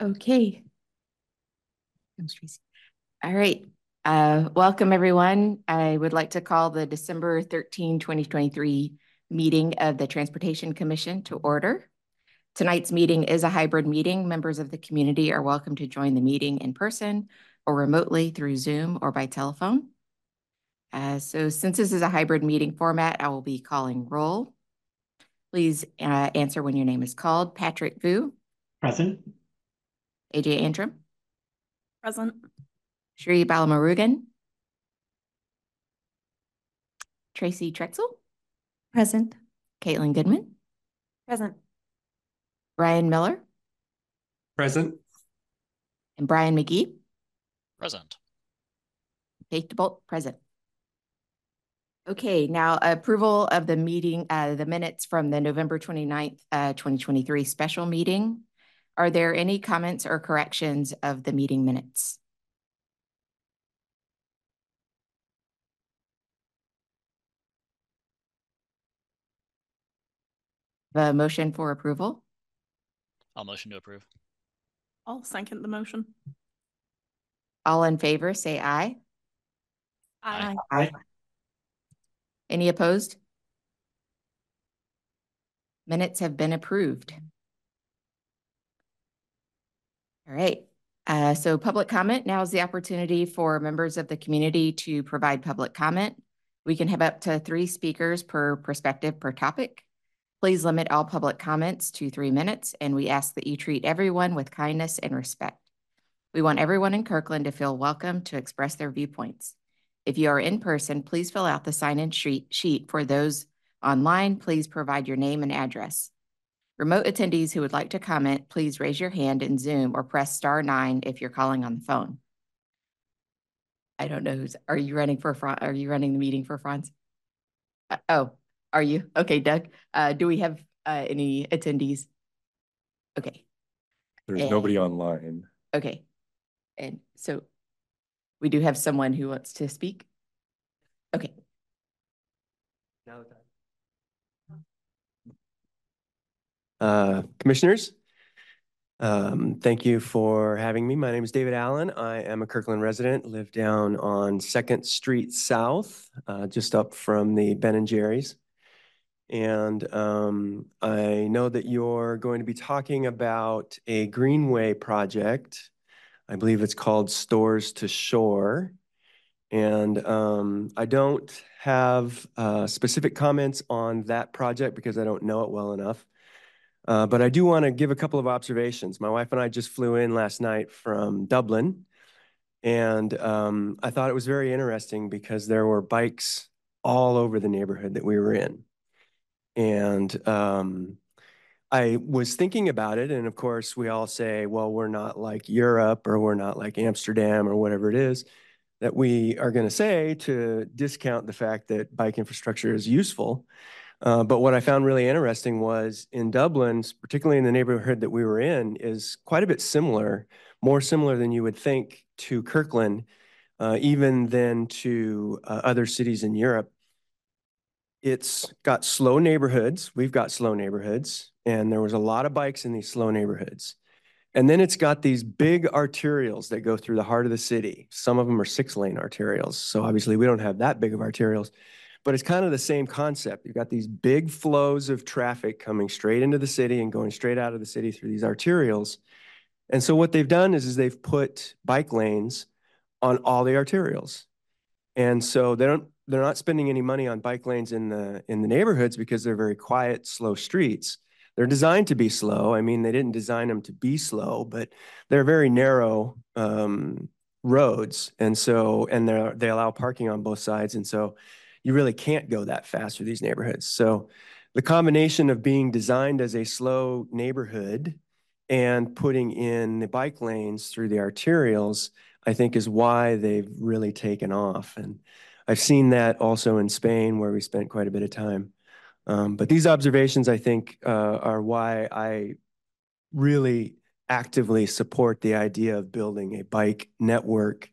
Okay. All right. Uh, welcome, everyone. I would like to call the December 13, 2023 meeting of the Transportation Commission to order. Tonight's meeting is a hybrid meeting. Members of the community are welcome to join the meeting in person or remotely through Zoom or by telephone. Uh, so since this is a hybrid meeting format, I will be calling roll. Please uh, answer when your name is called. Patrick Vu. Present. AJ Antrim. Present. Shri Balamurugan. Tracy Trexel. Present. Caitlin Goodman. Present. Brian Miller. Present. And Brian McGee. Present. Kate DeBolt, present. Okay, now approval of the meeting, uh, the minutes from the November 29th, uh, 2023 special meeting. Are there any comments or corrections of the meeting minutes? The motion for approval? I'll motion to approve. I'll second the motion. All in favor, say aye. Aye. Aye. Any opposed? Minutes have been approved. All right, uh, so public comment, now is the opportunity for members of the community to provide public comment. We can have up to three speakers per perspective per topic. Please limit all public comments to three minutes, and we ask that you treat everyone with kindness and respect. We want everyone in Kirkland to feel welcome to express their viewpoints. If you are in person, please fill out the sign-in sheet, sheet. For those online, please provide your name and address. Remote attendees who would like to comment, please raise your hand in Zoom or press star nine if you're calling on the phone. I don't know who's, are you running for, are you running the meeting for Franz? Uh, oh, are you? Okay, Doug. Uh, do we have uh, any attendees? Okay. There's And- nobody online. Okay. And so we do have someone who wants to speak? Okay. Uh, Commissioners, um, thank you for having me. My name is David Allen. I am a Kirkland resident, live down on Second Street South, uh, just up from the Ben and Jerry's. And um, I know that you're going to be talking about a Greenway project. I believe it's called Source to Shore. And um, I don't have uh, specific comments on that project because I don't know it well enough. Uh, but I do want to give a couple of observations. My wife and I just flew in last night from Dublin, and um, I thought it was very interesting because there were bikes all over the neighborhood that we were in. And um, I was thinking about it, and of course, we all say, well, we're not like Europe or we're not like Amsterdam or whatever it is that we are going to say to discount the fact that bike infrastructure is useful. Uh, but what I found really interesting was in Dublin, particularly in the neighborhood that we were in, is quite a bit similar, more similar than you would think to Kirkland, uh, even than to uh, other cities in Europe. It's got slow neighborhoods. We've got slow neighborhoods, and there was a lot of bikes in these slow neighborhoods. And then it's got these big arterials that go through the heart of the city. Some of them are six lane arterials. So obviously we don't have that big of arterials, but it's kind of the same concept. You've got these big flows of traffic coming straight into the city and going straight out of the city through these arterials. And so what they've done is, is they've put bike lanes on all the arterials. And so they don't, they're not spending any money on bike lanes in the, in the neighborhoods because they're very quiet, slow streets. They're designed to be slow. I mean, they didn't design them to be slow, but they're very narrow um, roads. And so, and they they allow parking on both sides. And so you really can't go that fast through these neighborhoods. So the combination of being designed as a slow neighborhood and putting in the bike lanes through the arterials, I think is why they've really taken off. And I've seen that also in Spain where we spent quite a bit of time. Um, but these observations, I think, uh, are why I really actively support the idea of building a bike network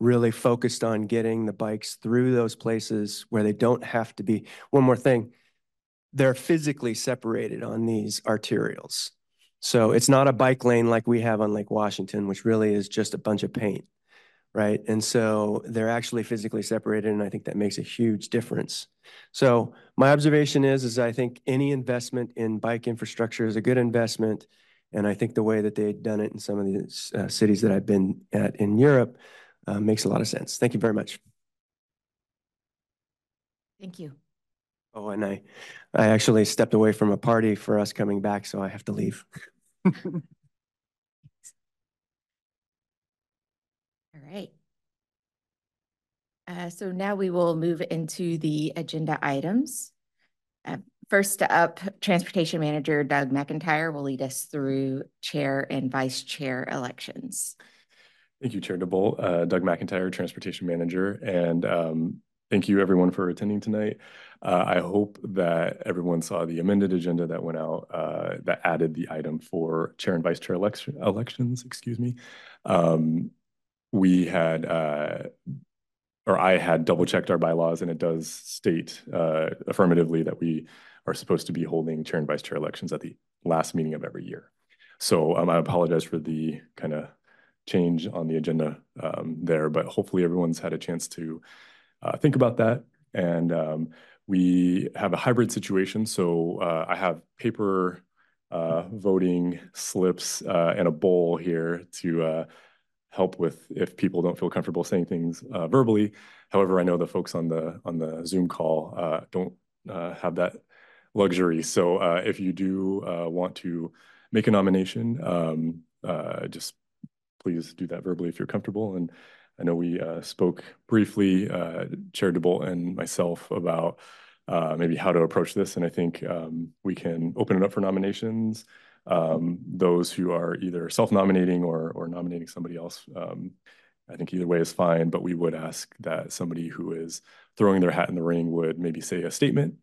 really focused on getting the bikes through those places where they don't have to be. One more thing, they're physically separated on these arterials. So it's not a bike lane like we have on Lake Washington, which really is just a bunch of paint, right? And so they're actually physically separated, and I think that makes a huge difference. So my observation is, is I think any investment in bike infrastructure is a good investment. And I think the way that they've done it in some of the uh, cities that I've been at in Europe uh, makes a lot of sense. Thank you very much. Thank you. Oh, and I, I actually stepped away from a party for us coming back, so I have to leave. All right. Uh, so now we will move into the agenda items. Uh, First up, Transportation Manager Doug McIntyre will lead us through chair and vice chair elections. Thank you, Chair DeBolt. Uh, Doug McIntyre, Transportation Manager, and um, thank you everyone for attending tonight. Uh, I hope that everyone saw the amended agenda that went out uh, that added the item for Chair and Vice Chair election, elections, excuse me. Um, we had, uh, or I had double checked our bylaws and it does state uh, affirmatively that we are supposed to be holding Chair and Vice Chair elections at the last meeting of every year. So um, I apologize for the kind of change on the agenda um, there, but hopefully everyone's had a chance to uh, think about that. And um, we have a hybrid situation. So uh, I have paper uh, voting slips uh, and a bowl here to uh, help with if people don't feel comfortable saying things uh, verbally. However, I know the folks on the on the Zoom call don't have that luxury. So if you do want to make a nomination, um, just please do that verbally if you're comfortable. And I know we uh, spoke briefly, uh, Chair DeBolt and myself, about uh, maybe how to approach this. And I think um, we can open it up for nominations. Um, those who are either self-nominating or, or nominating somebody else, um, I think either way is fine, but we would ask that somebody who is throwing their hat in the ring would maybe say a statement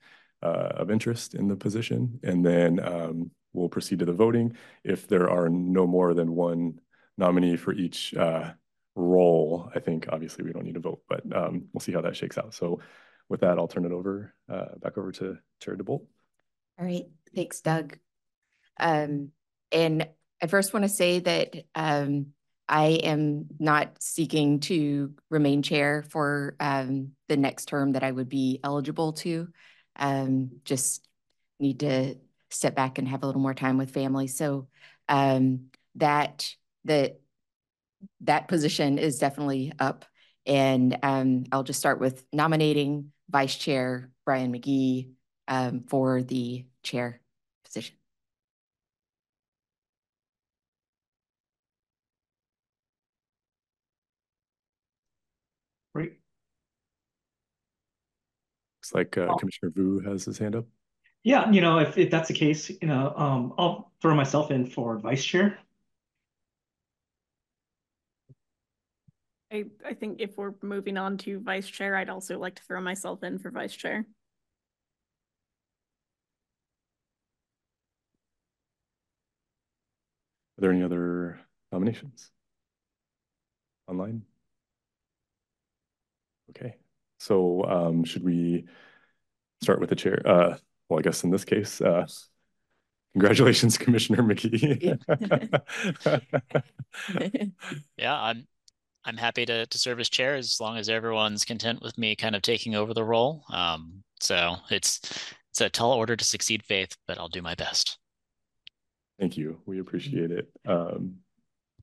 uh, of interest in the position, and then um, we'll proceed to the voting. If there are no more than one nominee for each uh, role, I think obviously we don't need to vote, but um, we'll see how that shakes out. So with that, I'll turn it over uh, back over to Chair DeBolt. All right, thanks, Doug. Um, and I first want to say that um, I am not seeking to remain chair for um, the next term that I would be eligible to um, just need to step back and have a little more time with family. So um, that that that position is definitely up. And um, I'll just start with nominating Vice Chair Brian McGee um, for the chair position. Great. Looks like uh, Oh. Commissioner Vu has his hand up. Yeah, you know, if, if that's the case, you know, um, I'll throw myself in for vice chair. I, I think if we're moving on to vice chair, I'd also like to throw myself in for vice chair. Are there any other nominations? Online? Okay, so um, should we start with the chair? Uh, well, I guess in this case, uh, congratulations, Commissioner McGee. Yeah, I'm I'm happy to to serve as chair as long as everyone's content with me kind of taking over the role. Um, so it's it's a tall order to succeed, Faith, but I'll do my best. Thank you. We appreciate it. Um,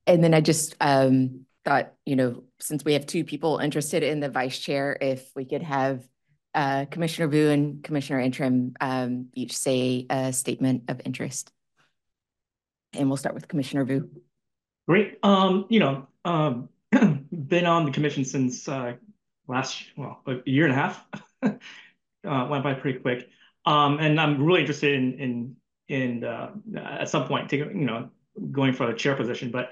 And then I just um, thought, you know, since we have two people interested in the vice chair, if we could have uh, Commissioner Vu and Commissioner Antrim um, each say a statement of interest. And we'll start with Commissioner Vu. Great. Um, you know, um, been on the commission since uh, last, well, a year and a half. uh, went by pretty quick. Um, and I'm really interested in in in uh, at some point taking, you know, going for a chair position. But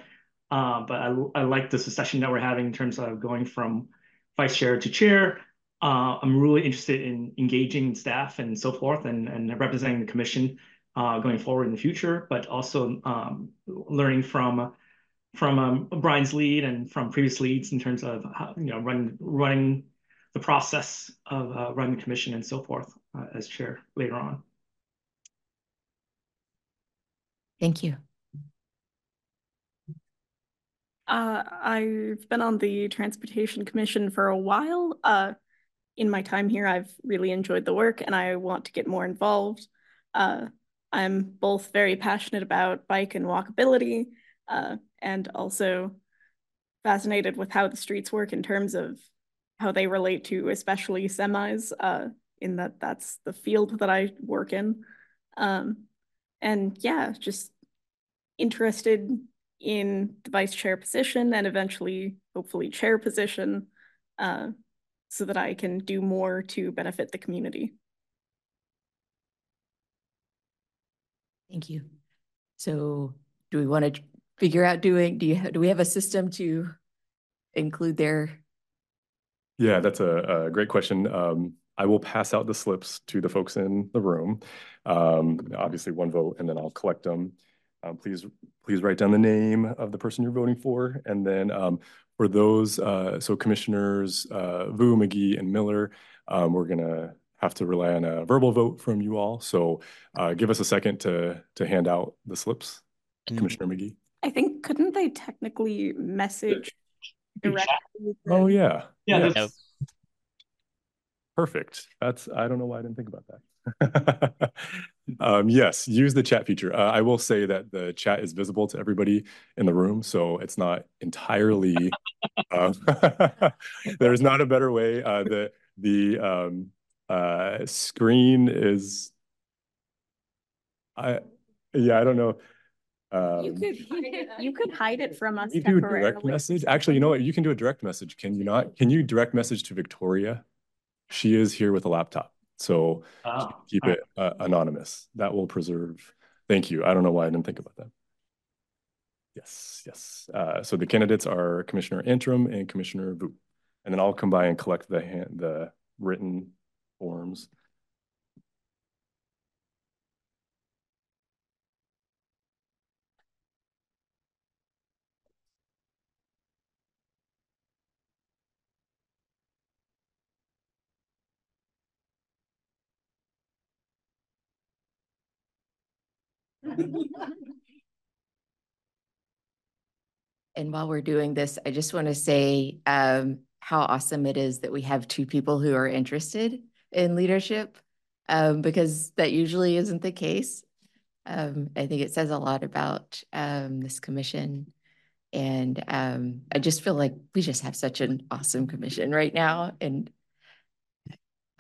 uh, but I I like the succession that we're having in terms of going from vice chair to chair. Uh, I'm really interested in engaging staff and so forth, and and representing the commission uh, going forward in the future. But also um, learning from from um, Brian's lead and from previous leads in terms of how, you know running running the process of uh, running the commission and so forth uh, as chair later on. Thank you. Uh, I've been on the Transportation Commission for a while. Uh, in my time here, I've really enjoyed the work and I want to get more involved. Uh, I'm both very passionate about bike and walkability uh, and also fascinated with how the streets work in terms of how they relate to especially semis uh, in that that's the field that I work in. Um, and yeah, just interested in the vice chair position and eventually hopefully chair position uh, so that I can do more to benefit the community. Thank you. So do we want to figure out doing, do you, do we have a system to include their? Yeah, that's a, a great question. Um, I will pass out the slips to the folks in the room. Um, obviously one vote and then I'll collect them. Um, please, please write down the name of the person you're voting for. And then um, for those, uh, so Commissioners uh, Vu, McGee, and Miller, um, we're gonna have to rely on a verbal vote from you all. So uh, give us a second to to hand out the slips, And- Commissioner McGee. I think, couldn't they technically message directly? Oh, yeah. Yeah, Yeah, Perfect. That's, I don't know why I didn't think about that. Um, yes, use the chat feature. Uh, I will say that the chat is visible to everybody in the room, so it's not entirely, um, there's not a better way. Uh, the, the, um, uh, screen is, I, yeah, I don't know. You Um, could, you could hide it from us you do a direct message. Actually, you know what? You can do a direct message. Can you not? Can you direct message to Victoria? She is here with a laptop, so Oh, keep all it uh, anonymous. That will preserve. Thank you. I don't know why I didn't think about that. Yes, yes. Uh, so the candidates are Commissioner Antrim and Commissioner Vu. And then I'll come by and collect the hand, the written forms. And while we're doing this, I just want to say um, how awesome it is that we have two people who are interested in leadership um, because that usually isn't the case. Um, I think it says a lot about um, this commission. And um, I just feel like we just have such an awesome commission right now. And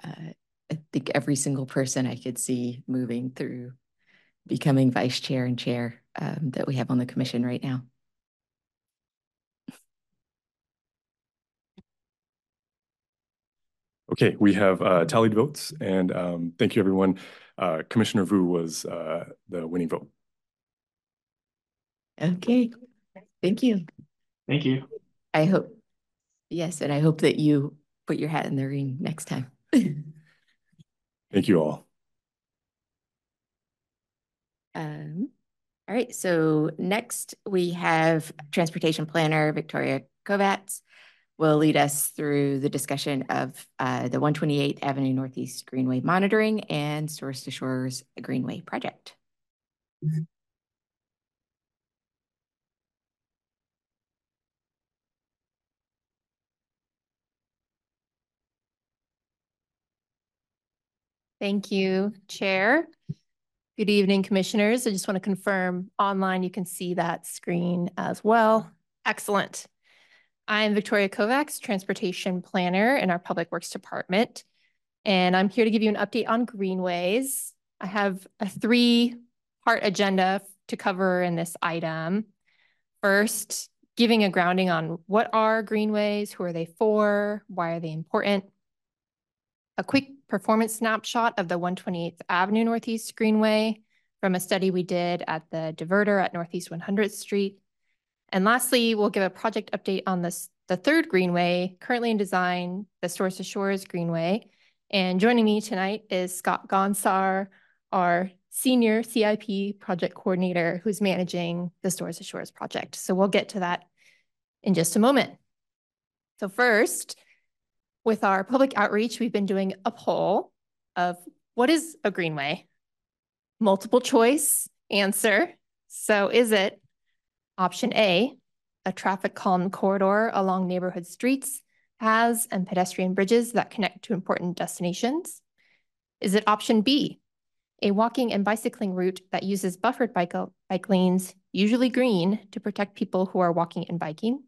uh, I think every single person I could see moving through becoming vice chair and chair um, that we have on the commission right now. Okay, we have uh, tallied votes and um, thank you, everyone. Uh, Commissioner Vu was uh, the winning vote. Okay, thank you. Thank you. I hope, yes, and I hope that you put your hat in the ring next time. Thank you all. Um, all right, so next we have Transportation Planner Victoria Kovats will lead us through the discussion of uh, the 128th Avenue Northeast Greenway monitoring and Source to Shores Greenway project. Thank you, Chair. Good evening, Commissioners. I just want to confirm online you can see that screen as well. Excellent. I'm Victoria Kovacs, Transportation Planner in our Public Works Department, and I'm here to give you an update on greenways. I have a three-part agenda to cover in this item. First, giving a grounding on what are greenways, who are they for, why are they important? A quick performance snapshot of the 128th Avenue Northeast Greenway from a study we did at the diverter at Northeast 100th Street. And lastly, we'll give a project update on this, the third Greenway currently in design, the Source to Shores Greenway. And joining me tonight is Scott Gonsar, our Senior CIP Project Coordinator who's managing the Source to Shores project. So we'll get to that in just a moment. So first, with our public outreach, we've been doing a poll of what is a greenway? Multiple choice answer. So is it option A, a traffic calm corridor along neighborhood streets, paths, and pedestrian bridges that connect to important destinations? Is it option B, a walking and bicycling route that uses buffered bike, bike lanes, usually green, to protect people who are walking and biking?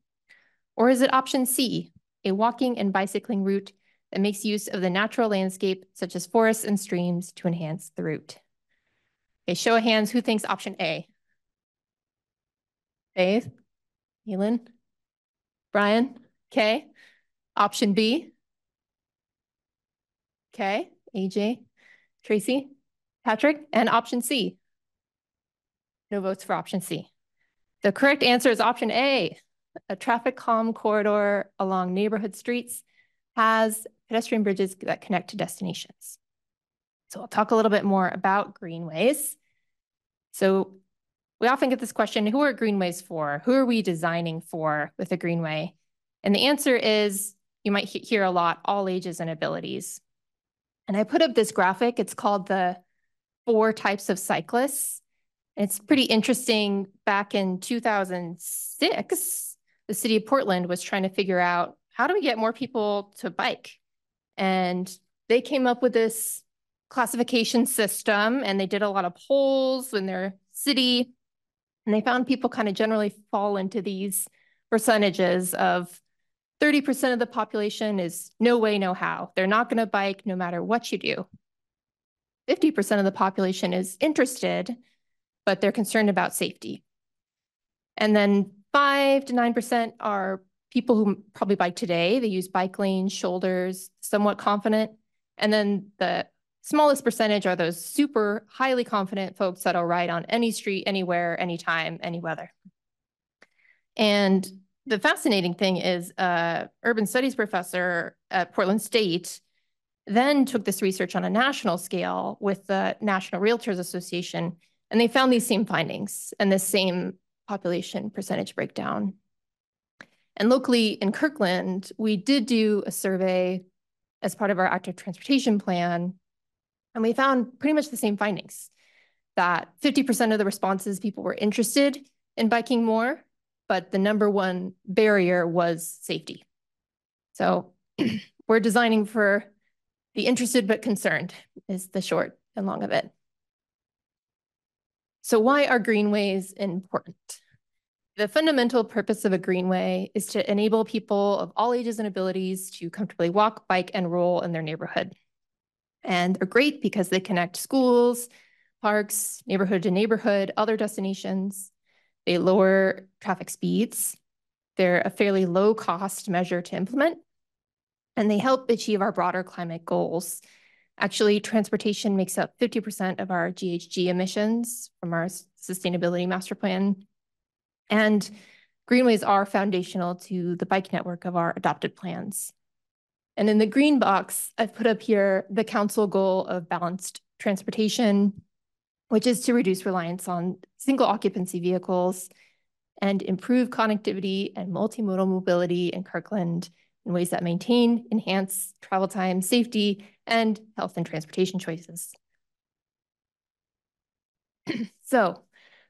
Or is it option C, a walking and bicycling route that makes use of the natural landscape, such as forests and streams, to enhance the route? Okay, show of hands, who thinks option A? Faith? Elin? Brian? Okay. Option B? Okay. AJ? Tracy? Patrick? And option C? No votes for option C. The correct answer is option A. A traffic calm corridor along neighborhood streets has pedestrian bridges that connect to destinations. So I'll talk a little bit more about greenways. So we often get this question, who are greenways for? Who are we designing for with a greenway? And the answer is, you might he hear a lot, all ages and abilities. And I put up this graphic, it's called the four types of cyclists. It's pretty interesting. Back in 2006, the city of Portland was trying to figure out how do we get more people to bike? And they came up with this classification system and they did a lot of polls in their city. And they found people kind of generally fall into these percentages of 30% of the population is no way, no how. They're not going to bike no matter what you do. 50% of the population is interested, but they're concerned about safety. And then 5 to 9% are people who probably bike today. They use bike lanes, shoulders, somewhat confident. And then the smallest percentage are those super highly confident folks that'll ride on any street, anywhere, anytime, any weather. And the fascinating thing is uh, urban studies professor at Portland State then took this research on a national scale with the National Realtors Association, and they found these same findings and the same population percentage breakdown. And locally in Kirkland, we did do a survey as part of our active transportation plan, and we found pretty much the same findings, that 50% of the responses, people were interested in biking more, but the number one barrier was safety. So we're designing for the interested but concerned is the short and long of it. So why are greenways important? The fundamental purpose of a greenway is to enable people of all ages and abilities to comfortably walk, bike, and roll in their neighborhood. And they're great because they connect schools, parks, neighborhood to neighborhood, other destinations. They lower traffic speeds. They're a fairly low cost measure to implement, and they help achieve our broader climate goals. Actually, transportation makes up 50% of our GHG emissions from our sustainability master plan. And greenways are foundational to the bike network of our adopted plans. And in the green box, I've put up here the council goal of balanced transportation, which is to reduce reliance on single occupancy vehicles and improve connectivity and multimodal mobility in Kirkland in ways that maintain, enhance travel time, safety, and health and transportation choices. so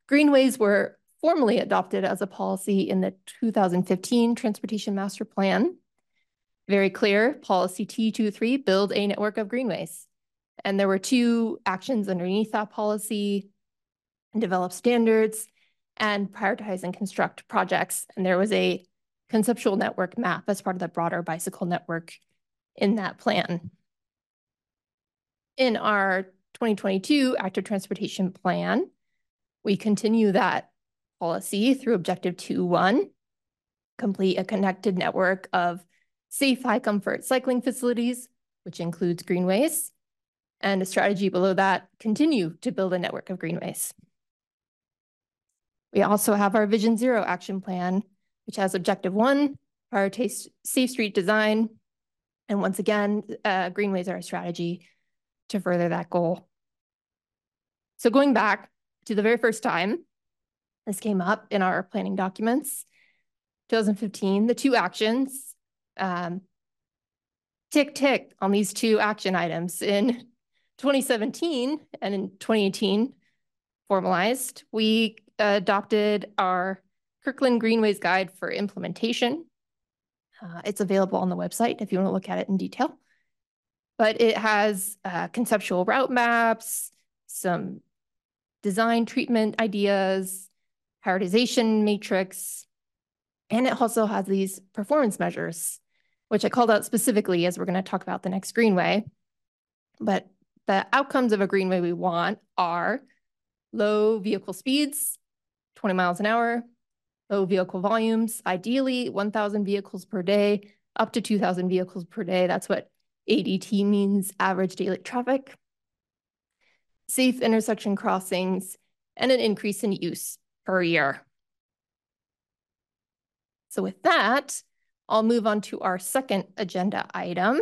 greenways were formally adopted as a policy in the 2015 Transportation Master Plan. Very clear, policy T23, build a network of greenways. And there were two actions underneath that policy, develop standards and prioritize and construct projects. And there was a conceptual network map as part of the broader bicycle network in that plan. In our 2022 active transportation plan, we continue that policy through objective 2.1, complete a connected network of safe, high comfort cycling facilities, which includes greenways, and a strategy below that, continue to build a network of greenways. We also have our Vision Zero action plan, which has objective one, prioritize safe street design. And once again, uh, greenways are a strategy to further that goal. So going back to the very first time this came up in our planning documents, 2015, the two actions, um, tick, tick on these two action items. In 2017 and in 2018, formalized, we adopted our Kirkland Greenways Guide for Implementation. Uh, it's available on the website if you want to look at it in detail. But it has uh, conceptual route maps, some design treatment ideas, prioritization matrix, and it also has these performance measures, which I called out specifically as we're going to talk about the next greenway. But the outcomes of a greenway we want are low vehicle speeds, 20 miles an hour, low vehicle volumes, ideally 1,000 vehicles per day, up to 2,000 vehicles per day. That's what ADT means, average daily traffic. Safe intersection crossings, and an increase in use per year. So with that, I'll move on to our second agenda item,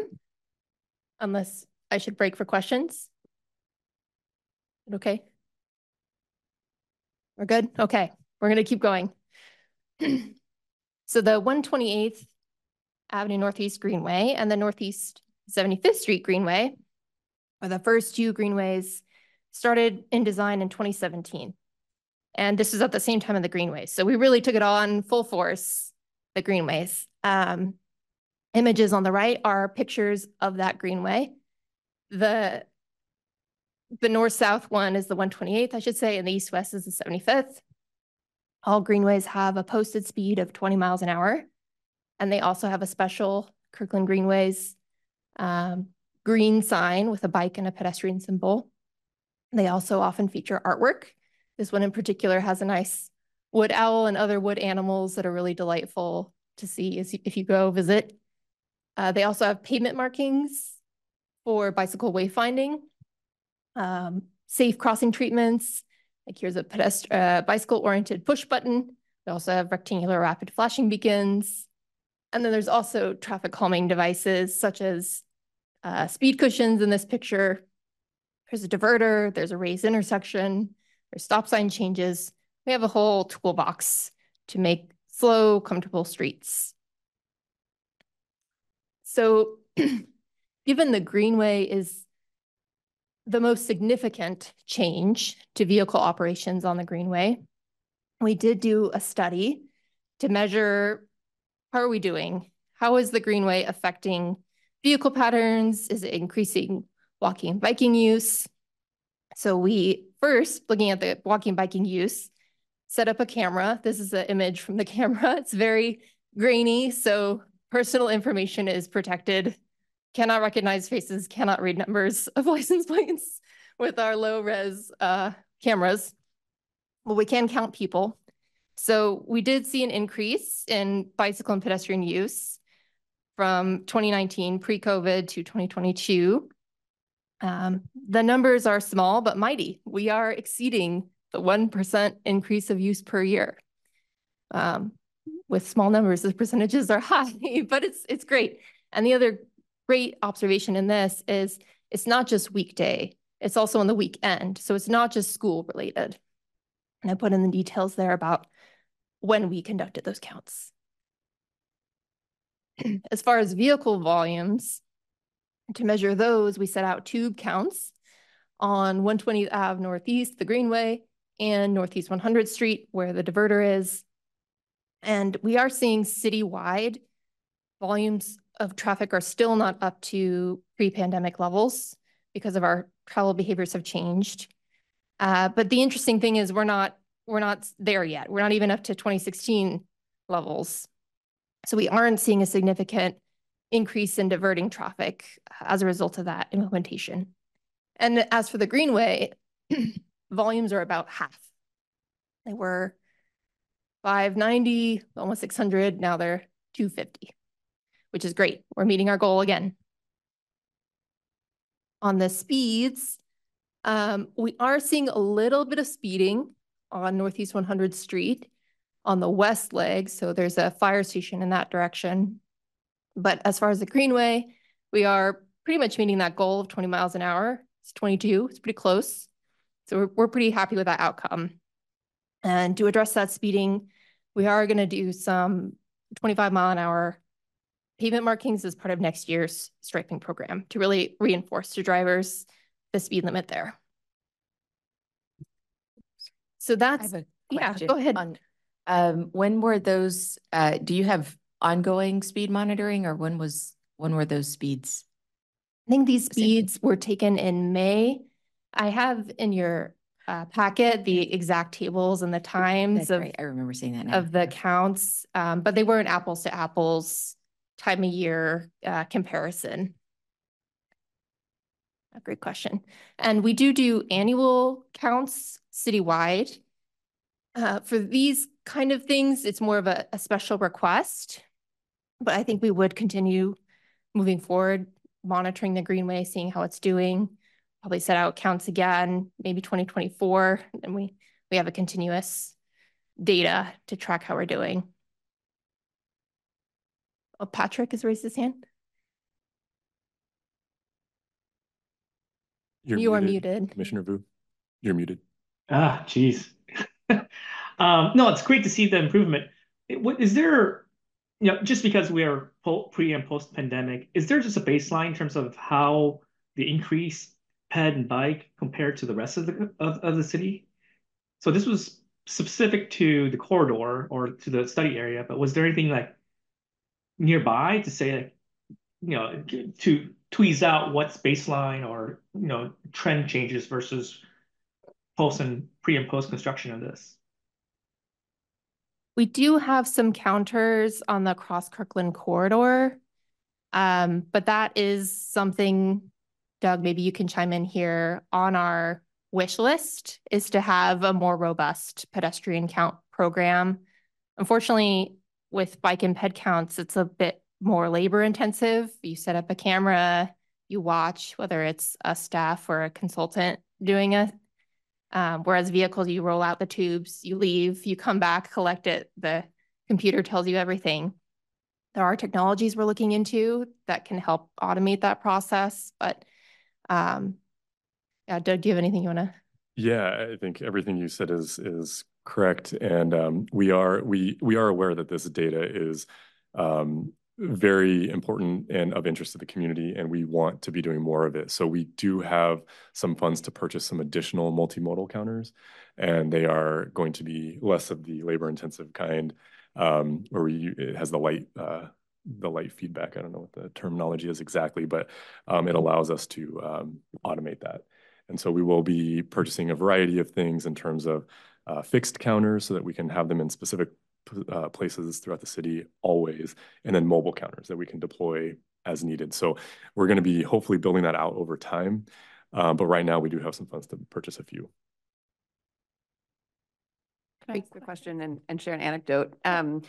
unless I should break for questions. Okay? We're good? Okay, we're to keep going. So the 128th Avenue Northeast Greenway and the Northeast 75th Street Greenway are the first two greenways started in design in 2017. And this is at the same time of the greenways. So we really took it on full force, the greenways. Um, images on the right are pictures of that greenway. The, the north-south one is the 128th, I should say, and the east-west is the 75th. All greenways have a posted speed of 20 miles an hour, and they also have a special Kirkland Greenways um, green sign with a bike and a pedestrian symbol. They also often feature artwork. This one in particular has a nice wood owl and other wood animals that are really delightful to see if you go visit. Uh, they also have pavement markings for bicycle wayfinding, um, safe crossing treatments, like here's a pedestrian, uh, bicycle-oriented push button. We also have rectangular rapid flashing beacons. And then there's also traffic calming devices such as uh, speed cushions in this picture. There's a diverter, there's a raised intersection, there's stop sign changes. We have a whole toolbox to make slow, comfortable streets. So given the Greenway is the most significant change to vehicle operations on the Greenway, we did do a study to measure how are we doing? How is the Greenway affecting vehicle patterns? Is it increasing walking and biking use? So we first, looking at the walking and biking use, set up a camera. This is an image from the camera. It's very grainy, so personal information is protected cannot recognize faces, cannot read numbers of license plates with our low res uh, cameras. Well, we can count people. So we did see an increase in bicycle and pedestrian use from 2019 pre-COVID to 2022. Um, the numbers are small but mighty. We are exceeding the 1% increase of use per year. Um, with small numbers, the percentages are high, but it's it's great. And the other great observation in this is it's not just weekday, it's also on the weekend. So it's not just school related. And I put in the details there about when we conducted those counts. As far as vehicle volumes, to measure those, we set out tube counts on 120th Ave Northeast, the Greenway, and Northeast 100th Street, where the diverter is. And we are seeing citywide volumes of traffic are still not up to pre-pandemic levels because of our travel behaviors have changed. Uh, but the interesting thing is we're not we're not there yet. We're not even up to 2016 levels. So we aren't seeing a significant increase in diverting traffic as a result of that implementation. And as for the Greenway, volumes are about half. They were 590, almost 600, now they're 250 which is great. We're meeting our goal again. On the speeds, um, we are seeing a little bit of speeding on Northeast 100th Street on the west leg. So there's a fire station in that direction. But as far as the Greenway, we are pretty much meeting that goal of 20 miles an hour. It's 22, it's pretty close. So we're, we're pretty happy with that outcome. And to address that speeding, we are gonna do some 25 mile an hour pavement markings as part of next year's striping program to really reinforce to drivers the speed limit there. So that's, yeah, go ahead. On, Um, when were those, uh, do you have ongoing speed monitoring or when was, when were those speeds? I think these speeds were taken in May. I have in your uh, packet the exact tables and the times That's of, right. I remember seeing that now. of the counts, um, but they weren't apples to apples time of year uh, comparison. A great question. And we do do annual counts citywide. Uh, for these kind of things, it's more of a, a special request. But I think we would continue moving forward, monitoring the Greenway, seeing how it's doing. Probably set out counts again, maybe twenty twenty-four, and we, we have a continuous data to track how we're doing. Oh, Patrick has raised his hand. You're You are muted. Commissioner Vu, you're muted. Ah, geez. Um, no, it's great to see the improvement. It- What, is there, you know, just because we are pre and post pandemic, is there just a baseline in terms of how the increase ped and bike compared to the rest of the, of, of the city? So this was specific to the corridor or to the study area, but was there anything like nearby to say like, you know, to tweeze out what's baseline or, you know, trend changes versus post and pre and post construction of this? We do have some counters on the Cross Kirkland corridor. Um, but that is something, Doug, maybe you can chime in here on our wish list is to have a more robust pedestrian count program. Unfortunately, with bike and ped counts, it's a bit more labor intensive. You set up a camera, you watch, whether it's a staff or a consultant doing it. um, whereas vehicles, you roll out the tubes, you leave, you come back, collect it, the computer tells you everything. There are technologies we're looking into that can help automate that process, but um, yeah, Doug, do you have anything you want to? Yeah, I think everything you said is is correct, and um, we are we we are aware that this data is um, very important and of interest to the community, and we want to be doing more of it. So we do have some funds to purchase some additional multimodal counters, and they are going to be less of the labor-intensive kind, um, where it has the light uh, the light feedback. I don't know what the terminology is exactly, but it allows us to automate that. And so we will be purchasing a variety of things in terms of uh, fixed counters so that we can have them in specific uh, places throughout the city always, and then mobile counters that we can deploy as needed. So we're going to be hopefully building that out over time. Uh, but right now we do have some funds to purchase a few. Can I ask a question and, and share an anecdote? Um,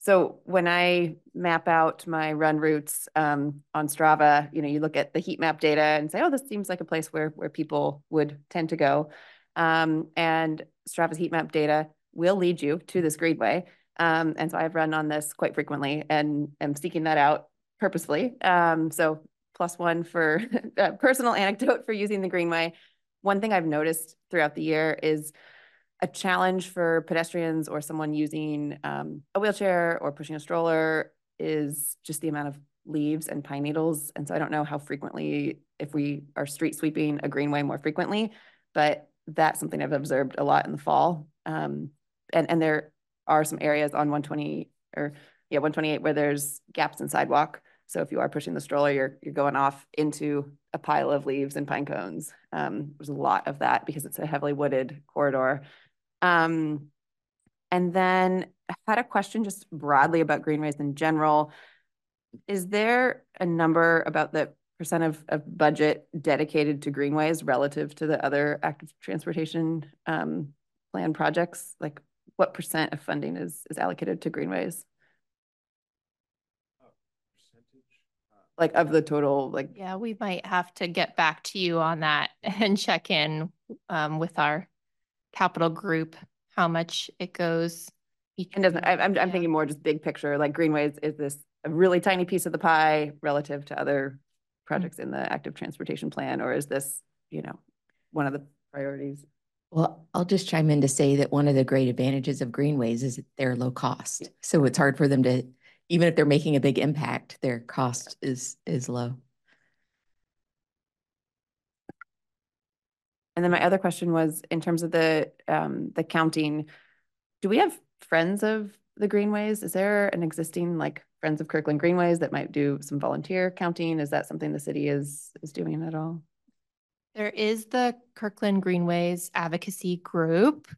so when I map out my run routes um, on Strava, you know, you look at the heat map data and say, oh, this seems like a place where where people would tend to go. Um, and Strava's heat map data will lead you to this greenway. Um, and so I've run on this quite frequently and am seeking that out purposefully. Um, so plus one for a personal anecdote for using the greenway. One thing I've noticed throughout the year is a challenge for pedestrians or someone using um, a wheelchair or pushing a stroller is just the amount of leaves and pine needles. And so I don't know how frequently, if we are street sweeping a greenway more frequently, but that's something I've observed a lot in the fall. Um, and, and there are some areas on 120 or yeah, 128 where there's gaps in sidewalk. So if you are pushing the stroller, you're, you're going off into a pile of leaves and pine cones. Um, there's a lot of that because it's a heavily wooded corridor. Um, and then I had a question just broadly about greenways in general. Is there a number about the percent of, of budget dedicated to greenways relative to the other active transportation um, plan projects? Like what percent of funding is, is allocated to greenways? Like of the total, like, Yeah, we might have to get back to you on that and check in um, with our capital group, how much it goes. each and doesn't, I- I'm, I'm thinking more just big picture, like greenways, is this a really tiny piece of the pie relative to other projects in the active transportation plan, or is this, you know, one of the priorities? Well, I'll just chime in to say that one of the great advantages of greenways is they're low cost. So it's hard for them to, even if they're making a big impact, their cost is, is low. And then my other question was, in terms of the, um, the counting, do we have friends of the greenways? Is there an existing like Friends of Kirkland Greenways that might do some volunteer counting? Is that something the city is, is doing at all? There is the Kirkland Greenways Advocacy Group.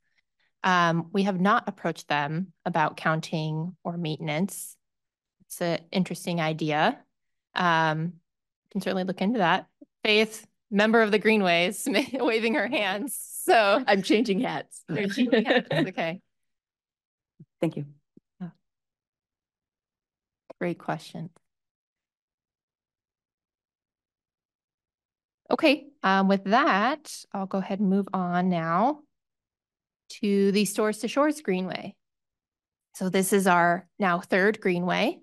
Um, we have not approached them about counting or maintenance. It's an interesting idea. Um, can certainly look into that. Faith, member of the Greenways, waving her hands. So I'm changing hats. Changing hats, okay, Thank you. Great question. Okay, um, with that, I'll go ahead and move on now to the Source to Shore Greenway. So this is our now third Greenway.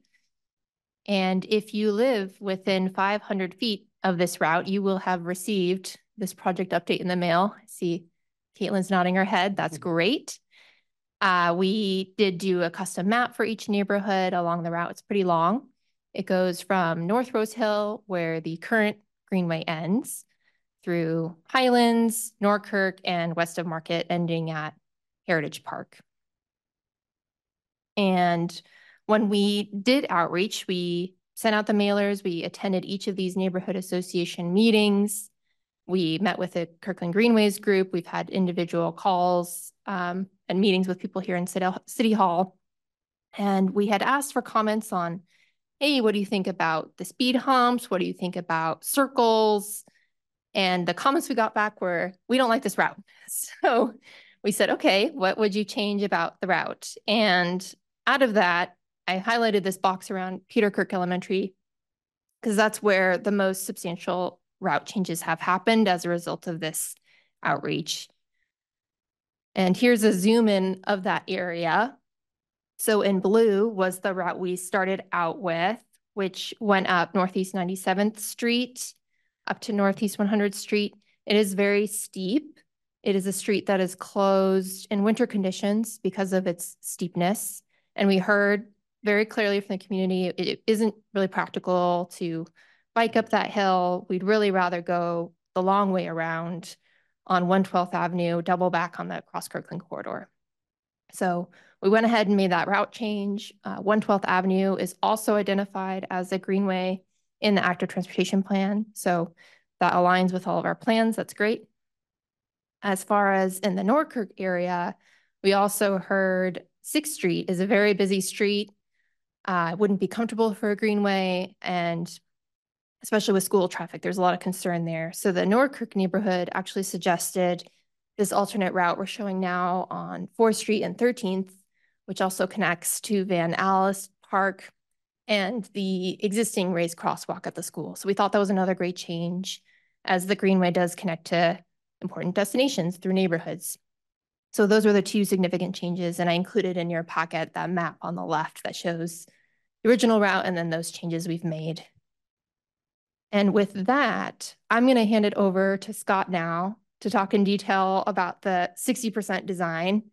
And if you live within 500 feet of this route, you will have received this project update in the mail. I see Caitlin's nodding her head. That's great. Uh, we did do a custom map for each neighborhood along the route. It's pretty long. It goes from North Rose Hill, where the current Greenway ends, through Highlands, Norkirk, and west of Market, ending at Heritage Park. And when we did outreach, we sent out the mailers, we attended each of these neighborhood association meetings. We met with the Kirkland Greenways group. We've had individual calls um, and meetings with people here in City Hall. And we had asked for comments on, hey, what do you think about the speed humps? What do you think about circles? And the comments we got back were, we don't like this route. So we said, okay, what would you change about the route? And out of that, I highlighted this box around Peter Kirk Elementary because that's where the most substantial route changes have happened as a result of this outreach. And here's a zoom in of that area. So in blue was the route we started out with, which went up Northeast 97th Street up to Northeast 100th Street. It is very steep. It is a street that is closed in winter conditions because of its steepness. And we heard very clearly from the community, it isn't really practical to bike up that hill. We'd really rather go the long way around on 112th Avenue, double back on the Cross Kirkland corridor. So we went ahead and made that route change. Uh, 112th Avenue is also identified as a greenway in the active transportation plan. So that aligns with all of our plans. That's great. As far as in the Norkirk area, we also heard 6th Street is a very busy street. Uh, wouldn't be comfortable for a greenway and especially with school traffic, there's a lot of concern there. So the Norkirk neighborhood actually suggested this alternate route we're showing now on 4th Street and 13th, which also connects to Van Aalst Park and the existing raised crosswalk at the school. So we thought that was another great change as the Greenway does connect to important destinations through neighborhoods. So those were the two significant changes. And I included in your packet that map on the left that shows the original route and then those changes we've made. And with that, I'm going to hand it over to Scott now to talk in detail about the 60% design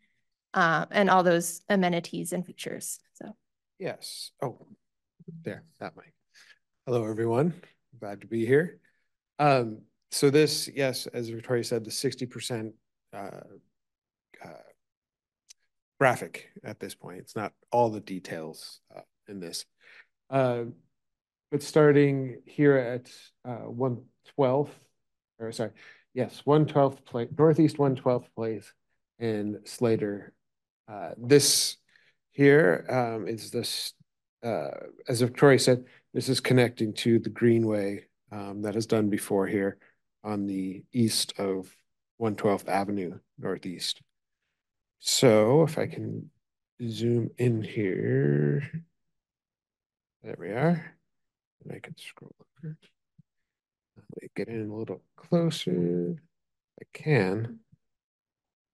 uh, and all those amenities and features. So, yes. Oh, there, that mic. Hello, everyone. Glad to be here. Um, so this, yes, as Victoria said, the 60% uh, uh, graphic at this point. It's not all the details uh, in this. But starting here at uh, 112th, or sorry, yes, 112th place, Northeast 112th place in Slater. Uh, this here um, is this uh, as Victoria said, this is connecting to the Greenway um, that is done before here on the east of 112th Avenue Northeast. So if I can zoom in here, there we are. And I can scroll over. Let me get in a little closer. I can.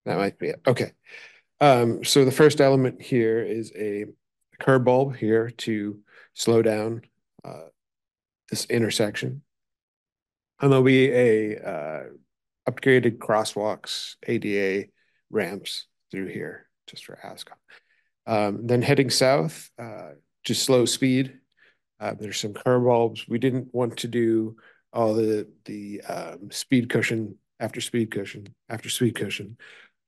That might be it. Okay. Um, so the first element here is a curb bulb here to slow down uh, this intersection. And there'll be a uh, upgraded crosswalks, ADA ramps through here just for ASCOM. Um, then heading south, uh, just slow speed. Uh, there's some curb bulbs. We didn't want to do all the the um, speed cushion after speed cushion after speed cushion.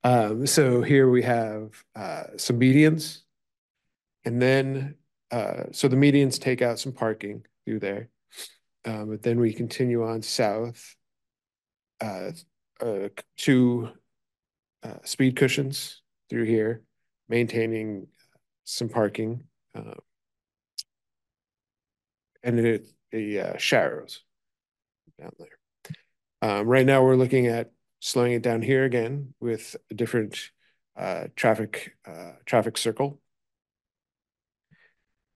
Um, so here we have uh, some medians. And then, uh, so the medians take out some parking through there. Um, but then we continue on south uh, uh, to speed cushions through here, maintaining some parking. Uh, and it, the uh, sharrows down there. Um, right now, we're looking at slowing it down here again with a different uh, traffic uh, traffic circle.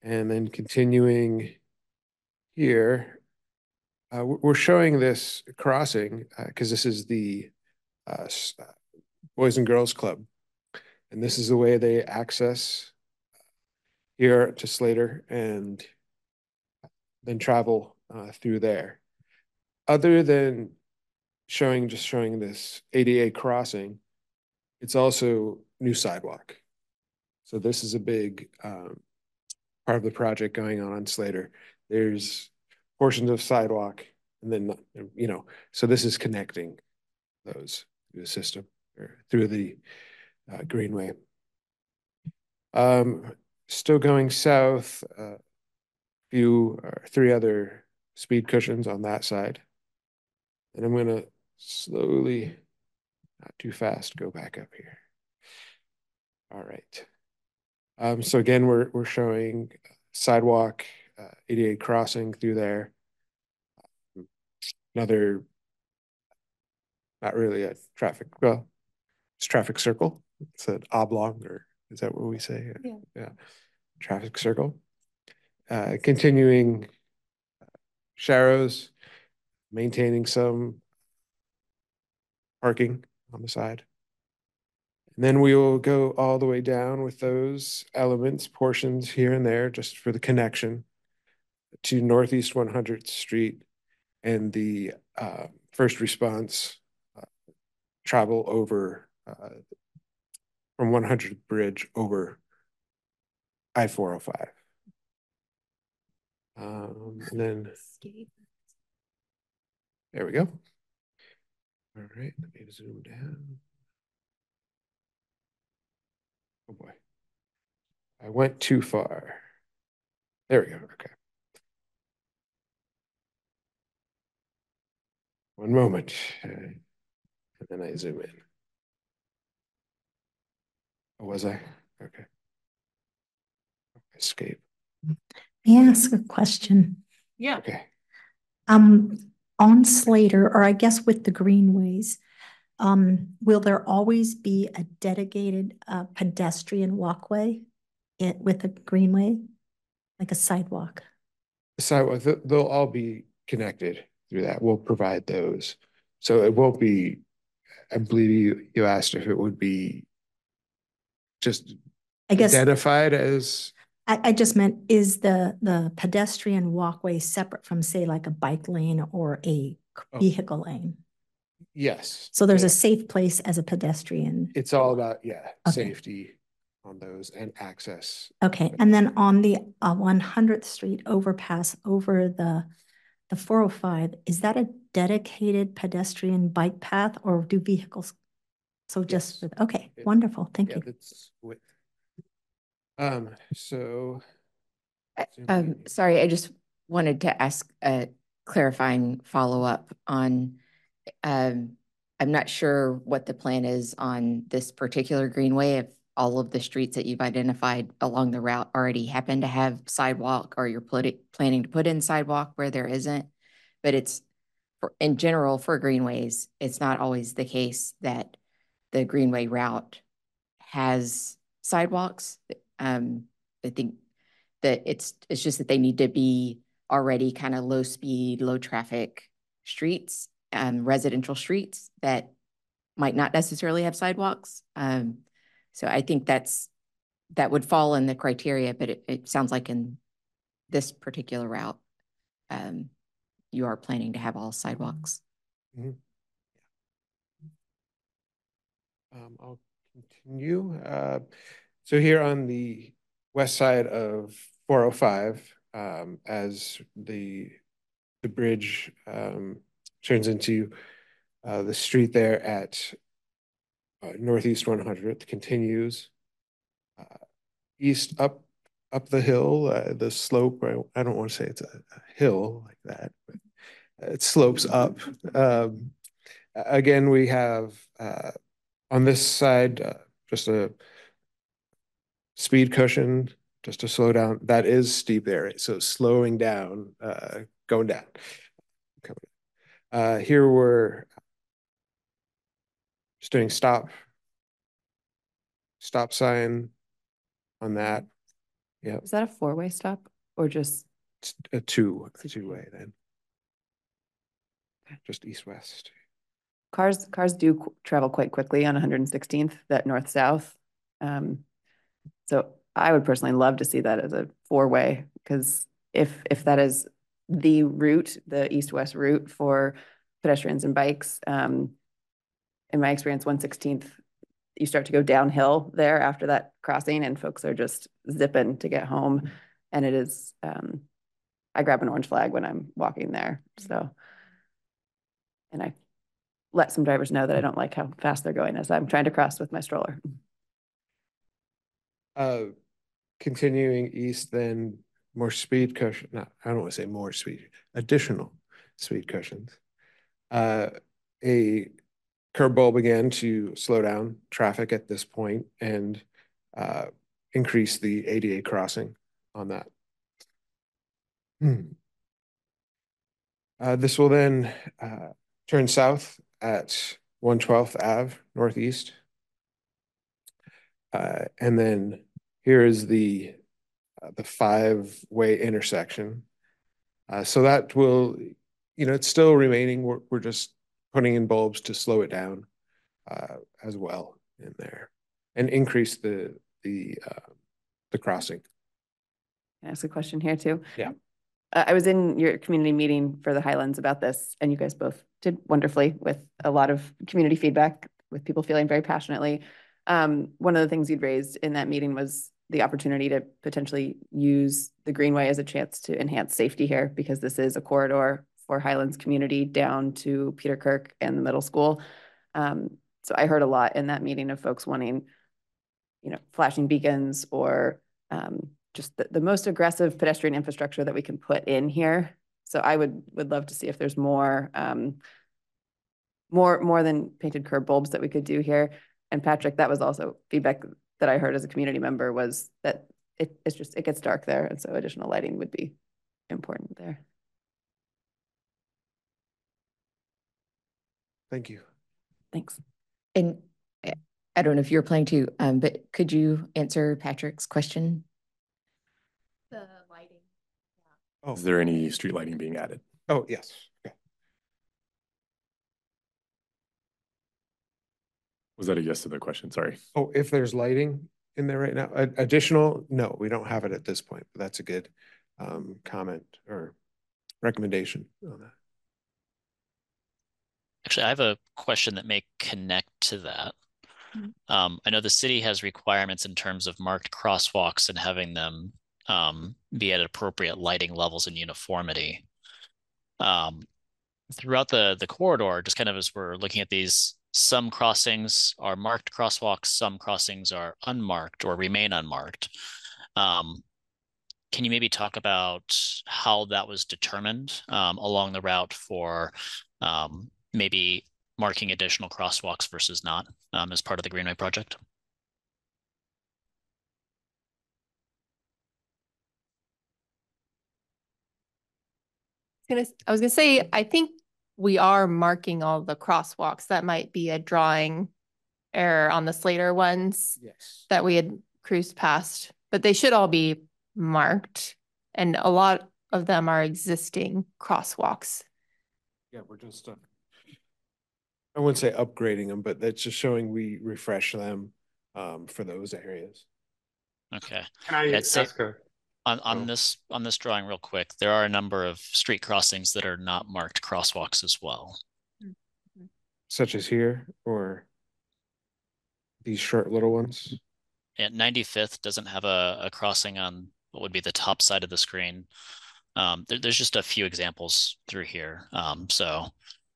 And then continuing here, uh, we're showing this crossing because this is the Boys and Girls Club. And this is the way they access here to Slater and then travel uh, through there. Other than showing, just showing this ADA crossing, it's also new sidewalk. So this is a big um, part of the project going on on Slater. There's portions of sidewalk and then, you know, so this is connecting those through the system or through the uh, Greenway. Um, still going south, uh, few or three other speed cushions on that side. And I'm gonna slowly, not too fast, go back up here. All right. Um, so again, we're, we're showing sidewalk, uh, ADA crossing through there. Another, not really a traffic, well, it's traffic circle. It's an oblong, or is that what we say? Yeah. Yeah. Traffic circle. Uh, continuing sharrows, maintaining some parking on the side. And then we will go all the way down with those elements, portions here and there, just for the connection to Northeast 100th Street and the uh, first response uh, travel over uh, from 100th Bridge over I-405. Um, and then there we go. All right, let me zoom down. Oh boy. I went too far. There we go. Okay. One moment. and then I zoom in. Oh, was I? Okay. Escape. May I ask a question? Yeah. Okay. Um, on Slater, or I guess with the greenways, um, will there always be a dedicated uh, pedestrian walkway it, with a greenway, like a sidewalk? Sidewalk, they'll all be connected through that. We'll provide those. So it won't be, I believe you, you asked if it would be just I guess identified as I, I just meant, is the, the pedestrian walkway separate from, say, like a bike lane or a Oh. vehicle lane? Yes. So there's Yeah. a safe place as a pedestrian? It's all about, yeah, Okay. safety on those and access. Okay, and then on the uh, 100th Street overpass over the, the 405, is that a dedicated pedestrian bike path or do vehicles? So just, Yes. with okay, It- wonderful, thank Yeah, you. with. Um, so. Uh, Um, sorry, I just wanted to ask a clarifying follow-up on, um, I'm not sure what the plan is on this particular greenway, if all of the streets that you've identified along the route already happen to have sidewalk or you're planning to put in sidewalk where there isn't. But it's, for, in general, for greenways, it's not always the case that the greenway route has sidewalks. Um, I think that it's, it's just that they need to be already kind of low speed, low traffic streets, um, residential streets that might not necessarily have sidewalks. Um, so I think that's, that would fall in the criteria, but it, it sounds like in this particular route, um, you are planning to have all sidewalks. Um, I'll continue. Uh, so here on the west side of four oh five, um, as the, the bridge, um, turns into, uh, the street there at uh, Northeast one hundredth continues. uh, East up, up the hill, uh, the slope, I, I don't want to say it's a, a hill like that, but it slopes up. Um, again, we have, uh, on this side, uh, just a speed cushion, just to slow down. That is steep there, so slowing down, uh, going down. Coming. Uh, here we're just doing stop. Stop sign on that. Yeah, Is that a four-way stop or just, it's a two, a Two-way. then. Just east-west. cars, cars do travel quite quickly on one hundred and sixteenth, that north-south. Um, so I would personally love to see that as a four-way, because if, if that is the route, the east-west route for pedestrians and bikes, um, in my experience, one sixteenth, you start to go downhill there after that crossing and folks are just zipping to get home. And it is, um, I grab an orange flag when I'm walking there, so. And I let some drivers know that I don't like how fast they're going as I'm trying to cross with my stroller. Uh, continuing east, then more speed cushion, not, I don't want to say more speed, additional speed cushions. Uh, a curb bulb again to slow down traffic at this point and uh, increase the ADA crossing on that. Hmm. Uh, this will then uh, turn south at one twelfth Ave Northeast. Uh, and then here is the, uh, the five-way intersection. Uh, so that will, you know, it's still remaining, we're, we're just putting in bulbs to slow it down, uh, as well in there. And increase the, the, uh, the crossing. Can I ask a question here too? Yeah. Uh, I was in your community meeting for the Highlands about this, and you guys both did wonderfully with a lot of community feedback, with people feeling very passionately. Um, one of the things you'd raised in that meeting was the opportunity to potentially use the Greenway as a chance to enhance safety here, because this is a corridor for Highlands community down to Peter Kirk and the middle school. Um, so I heard a lot in that meeting of folks wanting, you know, flashing beacons or um, just the, the most aggressive pedestrian infrastructure that we can put in here. So I would, would love to see if there's more, um, more, more than painted curb bulbs that we could do here. And Patrick, that was also feedback that I heard as a community member was that it, it's just, it gets dark there. And so additional lighting would be important there. Thank you. Thanks. And I don't know if you're playing too, um, but could you answer Patrick's question? The lighting. Oh, Is there any street lighting being added? oh, yes. Was that a yes to the question? Sorry. Oh, if there's lighting in there right now, additional, no, we don't have it at this point, but that's a good um comment or recommendation on that. Actually, I have a question that may connect to that. Mhm. Um, I know the city has requirements in terms of marked crosswalks and having them um, be at appropriate lighting levels and uniformity. Um, throughout the the corridor, just kind of as we're looking at these, some crossings are marked crosswalks, some crossings are unmarked or remain unmarked. Um, can you maybe talk about how that was determined um, along the route for um, maybe marking additional crosswalks versus not um, as part of the Greenway project? I was gonna say, I think we are marking all the crosswalks. That might be a drawing error on the Slater ones Yes. that we had cruised past, but they should all be marked. And a lot of them are existing crosswalks. Yeah, we're just, uh, I wouldn't say upgrading them, but that's just showing we refresh them um for those areas. Okay. Can I I'd say- ask a, On on Oh. this on this drawing real quick, there are a number of street crossings that are not marked crosswalks as well. Such as here or these short little ones. And 95th doesn't have a, a crossing on what would be the top side of the screen. Um, there, there's just a few examples through here. Um, so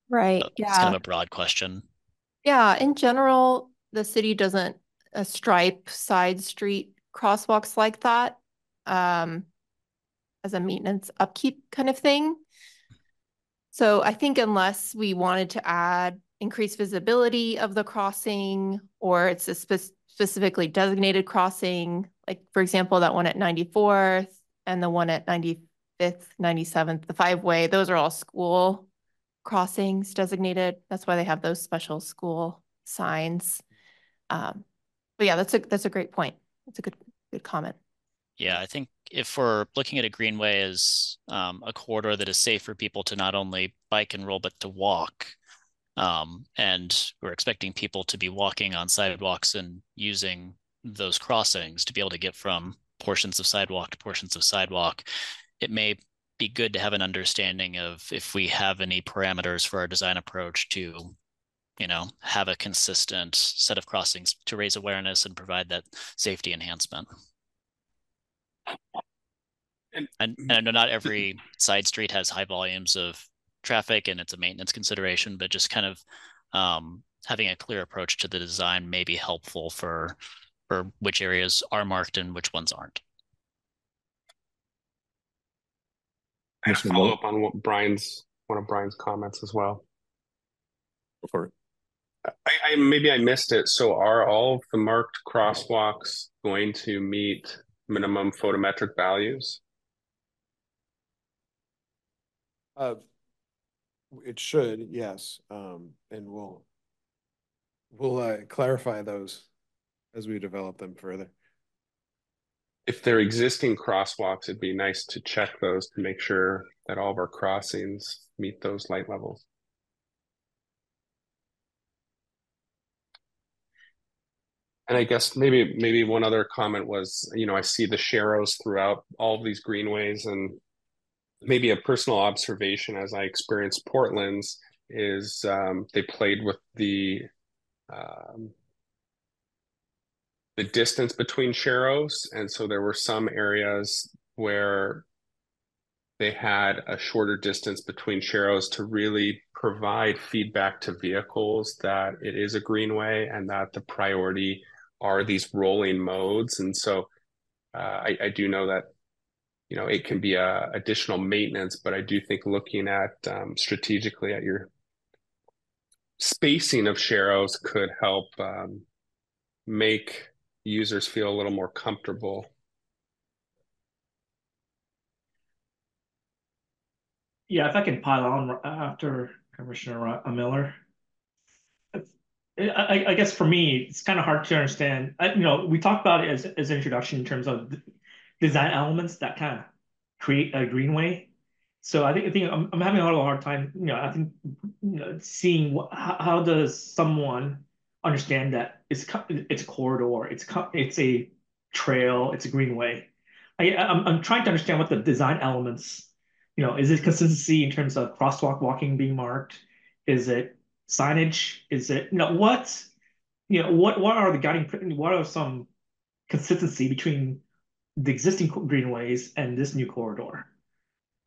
Right, uh, it's kind of a broad question. Yeah, in general, the city doesn't uh, stripe side street crosswalks like that um, as a maintenance upkeep kind of thing. So I think unless we wanted to add increased visibility of the crossing or it's a spe specifically designated crossing, like for example, that one at 94th and the one at 95th, 97th, the five way, those are all school crossings designated. That's why they have those special school signs. Um, but yeah, that's a that's a great point. That's a good good comment. Yeah, I think if we're looking at a greenway as um, a corridor that is safe for people to not only bike and roll but to walk, um, and we're expecting people to be walking on sidewalks and using those crossings to be able to get from portions of sidewalk to portions of sidewalk, it may be good to have an understanding of if we have any parameters for our design approach to you know have a consistent set of crossings to raise awareness and provide that safety enhancement and, and I know not every side street has high volumes of traffic and it's a maintenance consideration, but just kind of um, having a clear approach to the design may be helpful for for which areas are marked and which ones aren't. I follow up on what Brian's one of Brian's comments as well. For I, I maybe I missed it. So are all of the marked crosswalks going to meet minimum photometric values? Uh, it should, yes, um, and we'll we'll uh, clarify those as we develop them further. If they're existing crosswalks, it'd be nice to check those to make sure that all of our crossings meet those light levels. And I guess maybe maybe one other comment was, you know, I see the sharrows throughout all of these greenways, and maybe a personal observation as I experienced Portland's is um, they played with the um, the distance between sharrows, and so there were some areas where they had a shorter distance between sharrows to really provide feedback to vehicles that it is a greenway and that the priority are these rolling modes. And so uh, I, I, do know that, you know, it can be a additional maintenance, but I do think looking at um, strategically at your spacing of sharrows could help um, make users feel a little more comfortable. Yeah, if I can pile on after Commissioner Miller. I, I guess for me, it's kind of hard to understand. I, you know, we talked about it as as an introduction in terms of design elements that kind of create a greenway. So I think I think I'm, I'm having a little hard time. You know, I think you know, seeing how, how does someone understand that it's it's a corridor, it's it's a trail, it's a greenway. I I'm, I'm trying to understand what the design elements. You know, is it consistency in terms of crosswalk walking being marked? Is it signage? Is it you know what you know what what are the guiding what are some consistency between the existing greenways and this new corridor?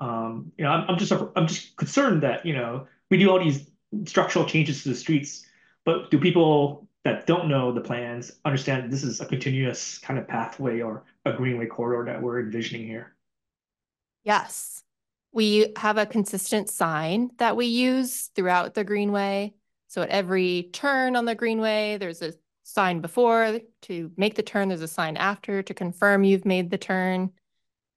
Um, you know, I'm, I'm just I'm just concerned that you know we do all these structural changes to the streets, but do people that don't know the plans understand this is a continuous kind of pathway or a greenway corridor that we're envisioning here? Yes. We have a consistent sign that we use throughout the Greenway. So at every turn on the Greenway, there's a sign before to make the turn. There's a sign after to confirm you've made the turn.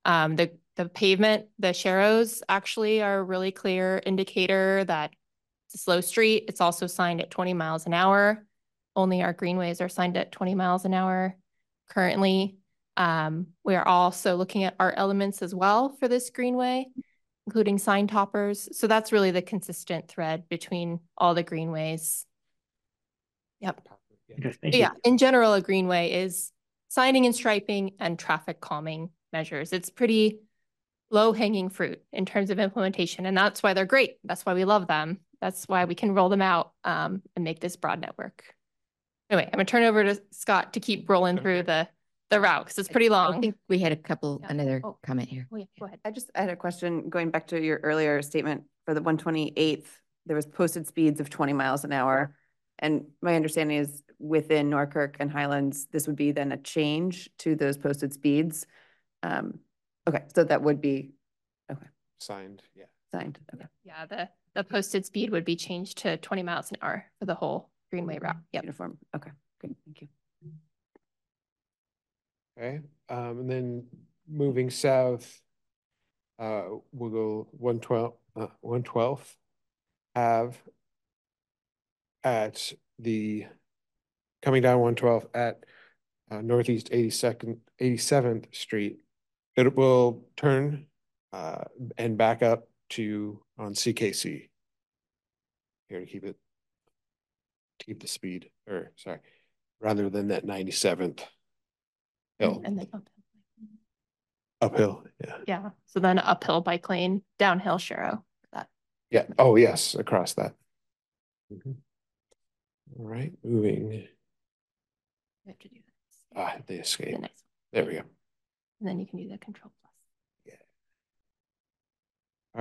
Um, the, the pavement, the sharrows actually are a really clear indicator that it's a slow street. It's also signed at 20 miles an hour. Only our greenways are signed at 20 miles an hour currently. Um, we are also looking at art elements as well for this greenway including sign toppers. So that's really the consistent thread between all the greenways. Yep. Yeah, in general, a greenway is signing and striping and traffic calming measures. It's pretty low hanging fruit in terms of implementation. And that's why they're great. That's why we love them. That's why we can roll them out um, and make this broad network. Anyway, I'm gonna turn over to Scott to keep rolling through the the route because it's pretty long. I think we had a couple, Yeah. another Oh. comment here. Oh, yeah, go ahead. I just I had a question going back to your earlier statement for the one twenty eighth. There was posted speeds of twenty miles an hour. And my understanding is within Norkirk and Highlands, this would be then a change to those posted speeds. Um, okay, so that would be okay. Signed, yeah. signed, okay. Yeah, the, the posted speed would be changed to twenty miles an hour for the whole Greenway route. Yep. Uniform, okay, good, thank you. Okay, um, and then moving south, uh, we'll go one twelve, uh, one twelfth Ave at the, coming down one twelfth at uh, Northeast eighty-second, eighty-seventh Street. It will turn uh, and back up to on CKC. Here to keep it, keep the speed, or sorry, rather than that ninety-seventh hill. And then uphill. Uphill, yeah. Yeah, so then uphill bike lane, downhill sharrow. That, Yeah, oh, yes, across that. Mhm. All right, moving, we have to do this. ah, the The escape, next, there we go. and then you can do the control plus. Yeah.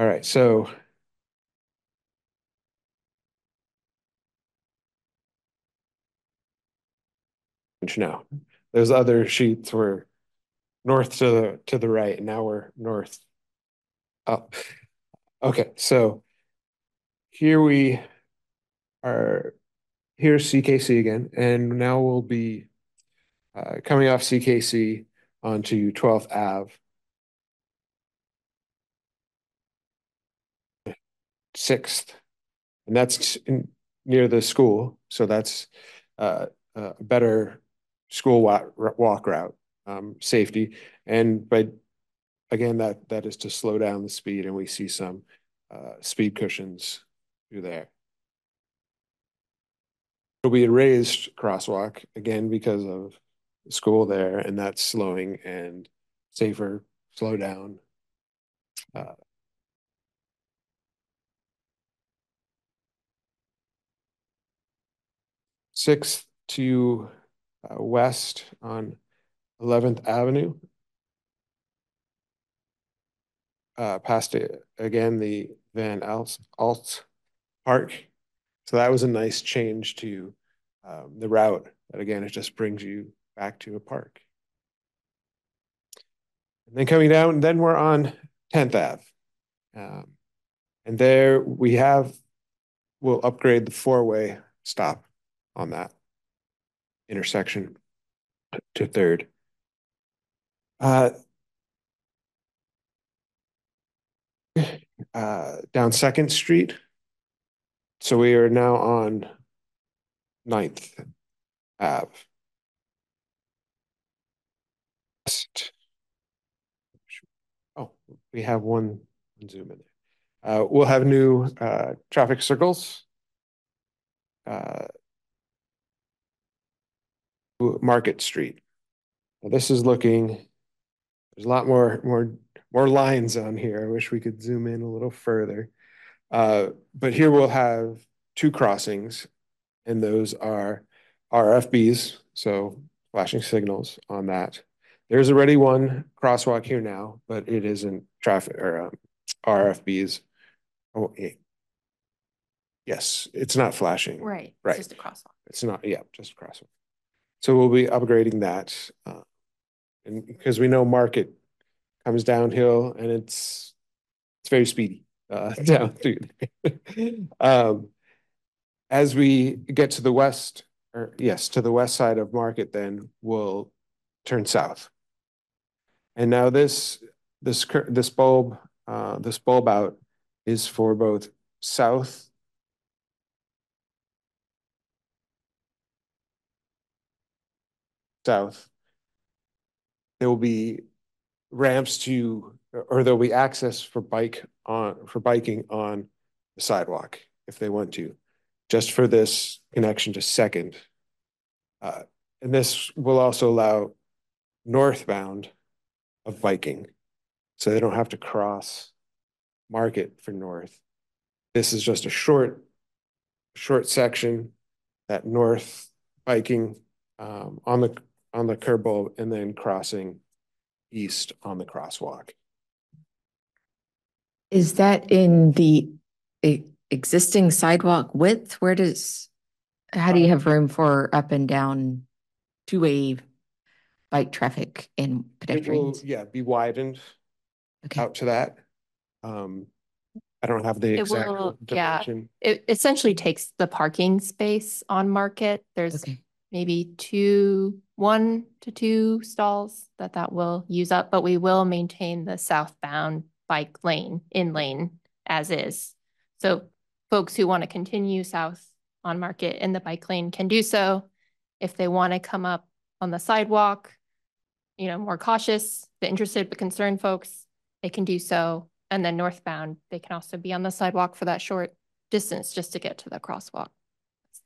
All right, so. Now, those other sheets were north to the, to the right, and now we're north. Up. Okay, so. Here we are, here's CKC again, and now we'll be. Uh, coming off CKC onto twelfth Ave. Sixth, and that's in, near the school, so that's uh, a better school walk, walk route, um, safety, and but again, that that is to slow down the speed, and we see some uh, speed cushions through there. It'll be a raised crosswalk again because of school there, and that's slowing and safer, slow down. Uh, Sixth to uh, west on Eleventh Avenue. Uh, past it again, the Van Aalst, Park. So that was a nice change to um, the route. That again, it just brings you back to a park. And then coming down, then we're on 10th Ave. Um, and there we have, we'll upgrade the four-way stop on that intersection to third. Uh, uh, down Second Street. So we are now on Ninth Ave. Oh, we have one zoom in there. Uh, we'll have new uh, traffic circles. Market Street. Now, this is looking, there's a lot more, more, more lines on here. I wish we could zoom in a little further. Uh, but here we'll have two crossings and those are RFBs, so flashing signals on that. There's already one crosswalk here now, but it isn't traffic or um, RFBs. Oh, it, yes, it's not flashing. Right. Right. It's just a crosswalk. It's not, yeah, just a crosswalk. So we'll be upgrading that. Uh, and because we know market comes downhill and it's, it's very speedy, uh, down through. um, as we get to the west, or yes, to the west side of market, then we'll turn south. And now this, this, this bulb, uh, this bulb out is for both south south, there will be ramps to, or there'll be access for bike on, for biking on the sidewalk if they want to, just for this connection to Second. Uh, and this will also allow northbound of biking, so they don't have to cross Market for north. This is just a short, short section that north biking um, on the on the curb bulb and then crossing east on the crosswalk. Is that in the e- existing sidewalk width? Where does, how do you have room for up and down two-way bike traffic and It will, yeah, be widened Okay, out to that. Um, I don't have the It exact will- yeah. It essentially takes the parking space on Market. There's okay. Maybe two, one to two stalls that that will use up, but we will maintain the southbound bike lane, in lane as is. So folks who want to continue south on Market in the bike lane can do so. If they want to come up on the sidewalk, you know, more cautious, the interested but concerned folks, they can do so. And then northbound, they can also be on the sidewalk for that short distance just to get to the crosswalk. That's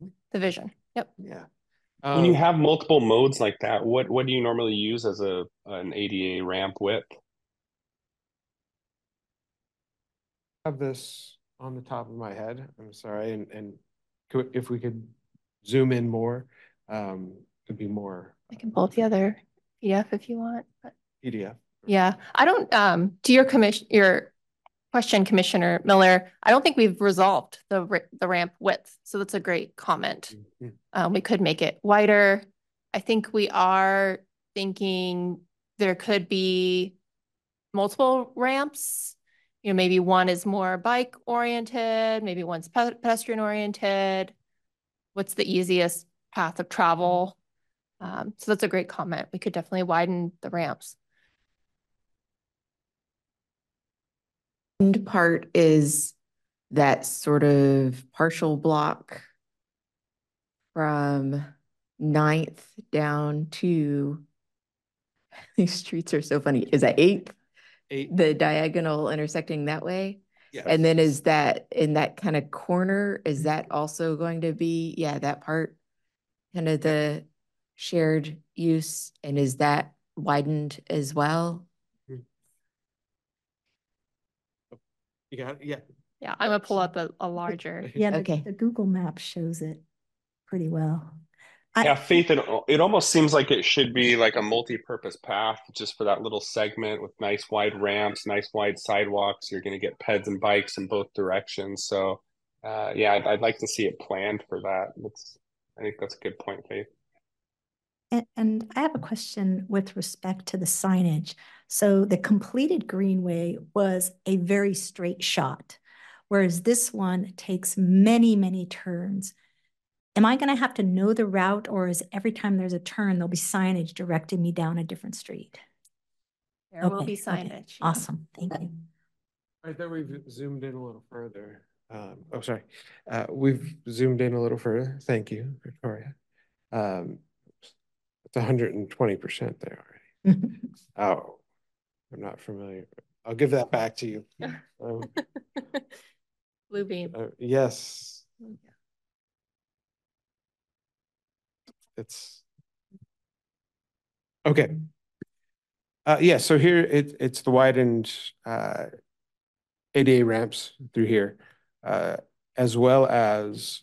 the- The vision. Yep. Yeah. When you Um, have multiple modes like that, what what do you normally use as a an ADA ramp width? have this on the top of my head. I'm sorry, and, and could, if we could zoom in more, um, it'd be more I can pull up the other PDF if you want, but PDF. yeah, I don't, um, to your commission, your question, Commissioner Miller, I don't think we've resolved the, the ramp width. So that's a great comment. Mhm. Um, we could make it wider. I think we are thinking there could be multiple ramps. You know, maybe one is more bike oriented, maybe one's pedestrian oriented. What's the easiest path of travel? Um, so that's a great comment. We could definitely widen the ramps. End part is that sort of partial block from Ninth down to, these streets are so funny. Is that Eighth? Eight, The diagonal intersecting that way? yes. And then is that in that kind of corner, is that also going to be, yeah, that part? Kind of the shared use and is that widened as well? You got, it? yeah. Yeah, I'm gonna pull up a, a larger. Yeah, the, Okay. the Google map shows it pretty well. I- Yeah, Faith, it, it almost seems like it should be like a multi-purpose path just for that little segment with nice wide ramps, nice wide sidewalks. You're going to get peds and bikes in both directions. So, uh, yeah, I'd, I'd like to see it planned for that. That's, I think that's a good point, Faith. And, and I have a question with respect to the signage. So the completed greenway was a very straight shot, whereas this one takes many, many turns. Am I going to have to know the route or is every time there's a turn, there'll be signage directing me down a different street? There will be signage. yeah. Awesome, thank you. I thought we've zoomed in a little further. Um, oh, sorry. Uh, we've zoomed in a little further. Thank you, Victoria. Um, it's hundred and twenty percent there already. Oh, I'm not familiar. I'll give that back to you. Um, Bluebeam. uh, yes, it's. Okay. Uh, yeah, so here it, it's the widened, uh, ADA ramps through here, uh, as well as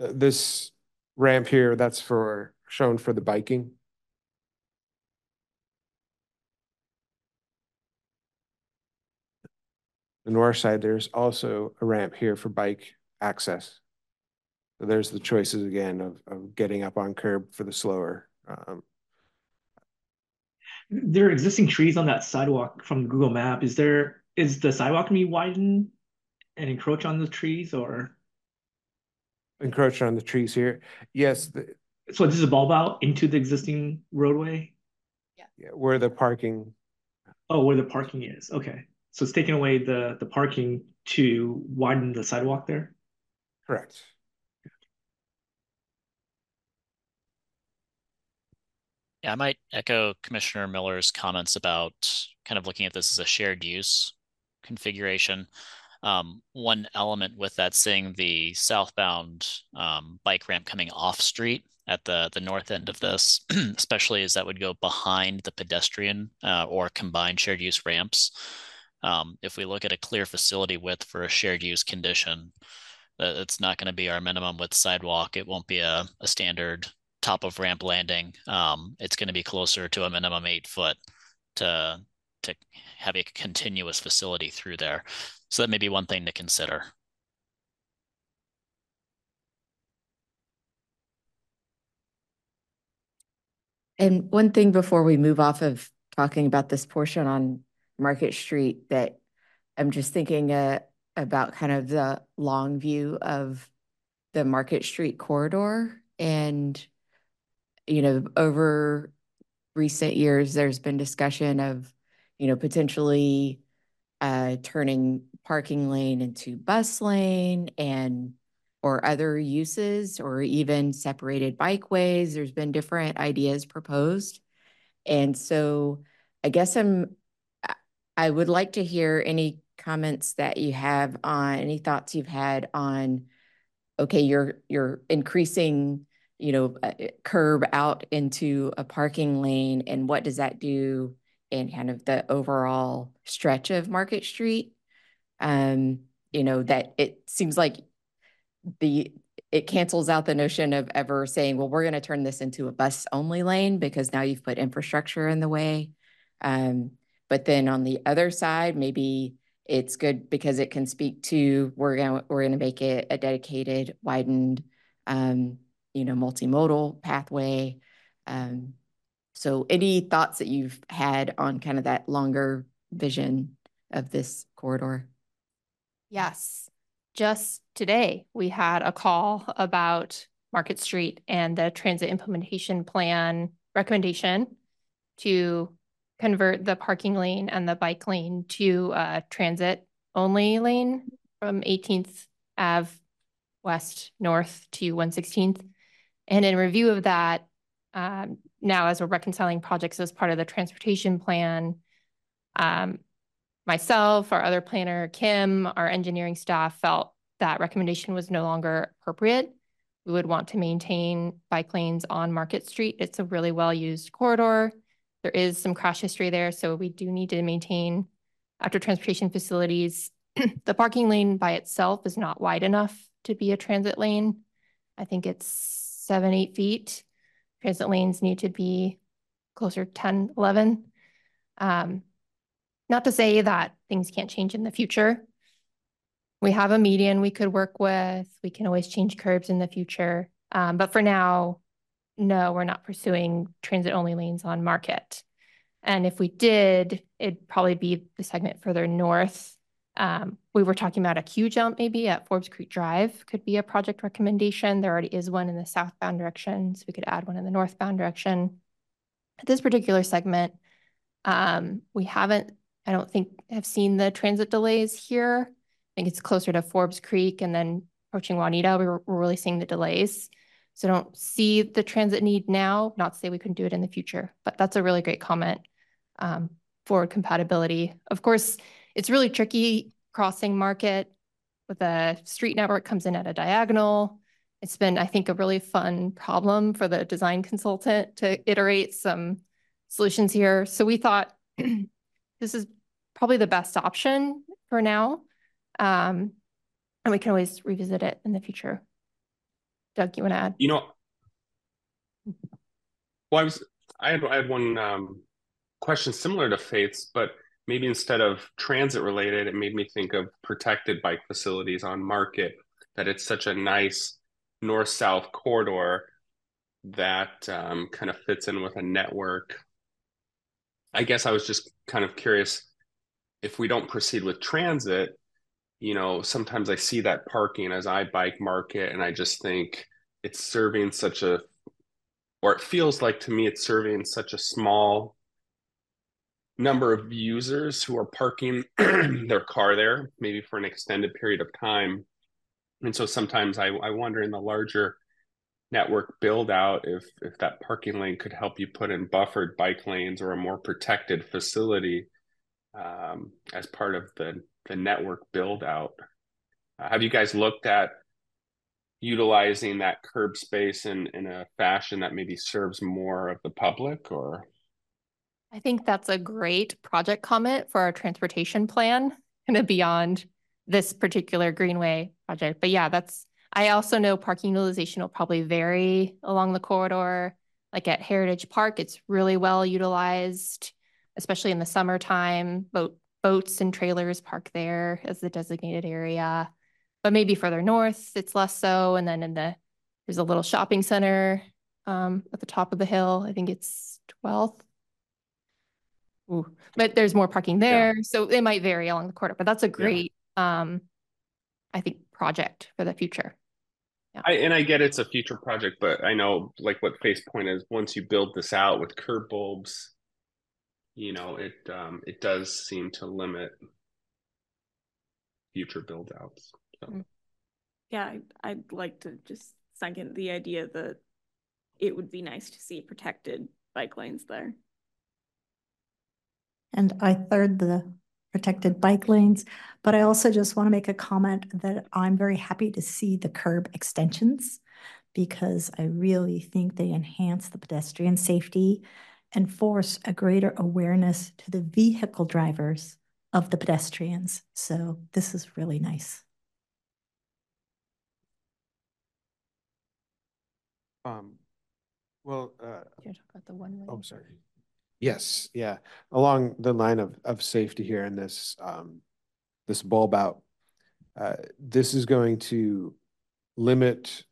uh, this ramp here, that's for, shown for the biking. The north side, there's also a ramp here for bike access. So there's the choices again of, of getting up on curb for the slower. Um, There are existing trees on that sidewalk from Google Map. Is there, is the sidewalk gonna be widened and encroach on the trees or? encroach on the trees here. Yes, the, So this is a bulb out into the existing roadway? yeah, where the parking, Oh, where the parking is. Okay. So it's taking away the, the parking to widen the sidewalk there? correct. Yeah, I might echo Commissioner Miller's comments about kind of looking at this as a shared use configuration. Um, one element with that, seeing the southbound um, bike ramp coming off street at the the north end of this, especially as that would go behind the pedestrian uh, or combined shared use ramps um, if we look at a clear facility width for a shared use condition, uh, it's not going to be our minimum width sidewalk. It won't be a, a standard top of ramp landing. Um, it's going to be closer to a minimum eight foot to to have a continuous facility through there. So that may be one thing to consider. And one thing before we move off of talking about this portion on Market Street that I'm just thinking uh, about kind of the long view of the Market Street corridor. And, you know, over recent years, there's been discussion of, you know, potentially uh, turning parking lane into bus lane and or other uses or even separated bikeways. There's been different ideas proposed. And so I guess I'm, I would like to hear any comments that you have on, any thoughts you've had on, okay, you're, you're increasing, you know, curb out into a parking lane and what does that do in kind of the overall stretch of Market Street? Um, you know, that it seems like the it cancels out the notion of ever saying, well, we're going to turn this into a bus only lane because now you've put infrastructure in the way. Um, but then on the other side, maybe it's good because it can speak to we're going we're going to make it a dedicated, widened, um, you know, multimodal pathway. Um, so, any thoughts that you've had on kind of that longer vision of this corridor? Yes just today, we had a call about Market Street and the transit implementation plan recommendation to convert the parking lane and the bike lane to a transit only lane from 18th Ave west north to 116th. And in review of that, um, now as we're reconciling projects as part of the transportation plan, um, myself, our other planner, Kim, our engineering staff felt that recommendation was no longer appropriate. We would want to maintain bike lanes on Market Street. It's a really well-used corridor. There is some crash history there, so we do need to maintain after transportation facilities. the parking lane by itself is not wide enough to be a transit lane. I think it's seven, eight feet. Transit lanes need to be closer 10, 11. Um, not to say that things can't change in the future. We have a median we could work with. We can always change curbs in the future. Um, but for now, no, we're not pursuing transit only lanes on market. And if we did, it'd probably be the segment further north. Um, we were talking about a queue jump maybe at Forbes Creek Drive could be a project recommendation. There already is one in the southbound direction, so we could add one in the northbound direction. At this particular segment, um, we haven't I don't think have seen the transit delays here. I think it's closer to Forbes Creek and then approaching Juanita, we were, we're really seeing the delays. So I don't see the transit need now, not to say we couldn't do it in the future, but that's a really great comment. Um, forward compatibility. Of course, it's really tricky crossing market with a street network comes in at a diagonal. It's been, I think, a really fun problem for the design consultant to iterate some solutions here. So we thought this is probably the best option for now. Um, and we can always revisit it in the future. Doug, you want to add? You know, well, I was I had I had one um, question similar to Faith's, but maybe instead of transit related, it made me think of protected bike facilities on market. That it's such a nice north south corridor that um, kind of fits in with a network I guess I was just kind of curious if we don't proceed with transit, you know, sometimes I see that parking as I bike market and I just think it's serving such a or it feels like to me it's serving such a small number of users who are parking their car there maybe for an extended period of time. And so sometimes I, I wonder in the larger network build out if if that parking lane could help you put in buffered bike lanes or a more protected facility um, as part of the the network build out uh, have you guys looked at utilizing that curb space in in a fashion that maybe serves more of the public or i think that's a great project comment for our transportation plan of beyond this particular greenway project but yeah that's I also know parking utilization will probably vary along the corridor. Like at Heritage Park, it's really well utilized, especially in the summertime. Boat, boats and trailers park there as the designated area. But maybe further north, it's less so. And then in the there's a little shopping center um, at the top of the hill. I think it's twelfth. Ooh, but there's more parking there, so it might vary along the corridor, but that's a great, um, I think, project for the future. I, and I get it's a future project, but I know like what Faith's point is. Once you build this out with curb bulbs, you know it um, it does seem to limit future build outs. So. Mm. Yeah, I'd, I'd like to just second the idea that it would be nice to see protected bike lanes there. And I third the protected bike lanes, but I also just want to make a comment that I'm very happy to see the curb extensions because I really think they enhance the pedestrian safety and force a greater awareness to the vehicle drivers of the pedestrians. So this is really nice. Um, well, uh, You talk about the one way. oh, sorry. Yes, yeah, along the line of, of safety here in this, um, this bulb out. Uh, this is going to limit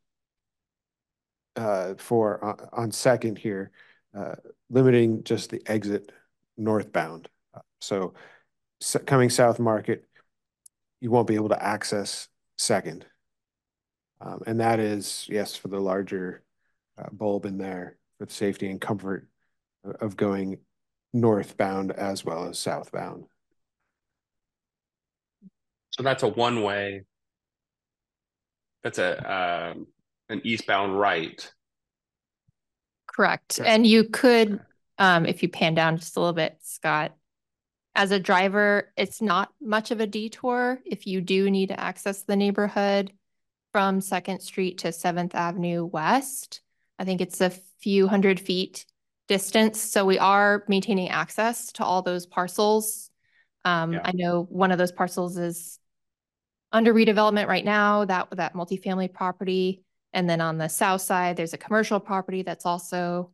uh, for, on, on second here, uh, limiting just the exit northbound. Uh, So coming South Market, you won't be able to access second. Um, and that is, yes, for the larger uh, bulb in there with safety and comfort of going northbound as well as southbound. So that's a one way. That's a um, an eastbound right. Correct. Yes. And you could, um, if you pan down just a little bit, Scott, as a driver, it's not much of a detour if you do need to access the neighborhood from Second Street to Seventh Avenue West. I think it's a few hundred feet distance, so we are maintaining access to all those parcels. Um, Yeah. I know one of those parcels is under redevelopment right now, that, that multifamily property. And then on the south side, there's a commercial property that's also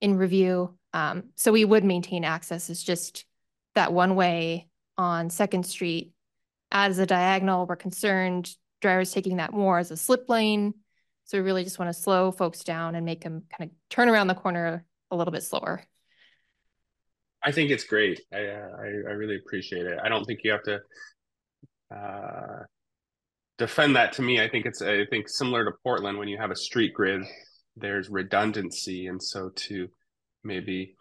in review. Um, so we would maintain access. It's just that one way on Second Street as a diagonal. We're concerned drivers taking that more as a slip lane. So we really just want to slow folks down and make them kind of turn around the corner a little bit slower. I think it's great. I, uh, I I really appreciate it. I don't think you have to uh, defend that to me. I think it's I think similar to Portland when you have a street grid, there's redundancy, and so to maybe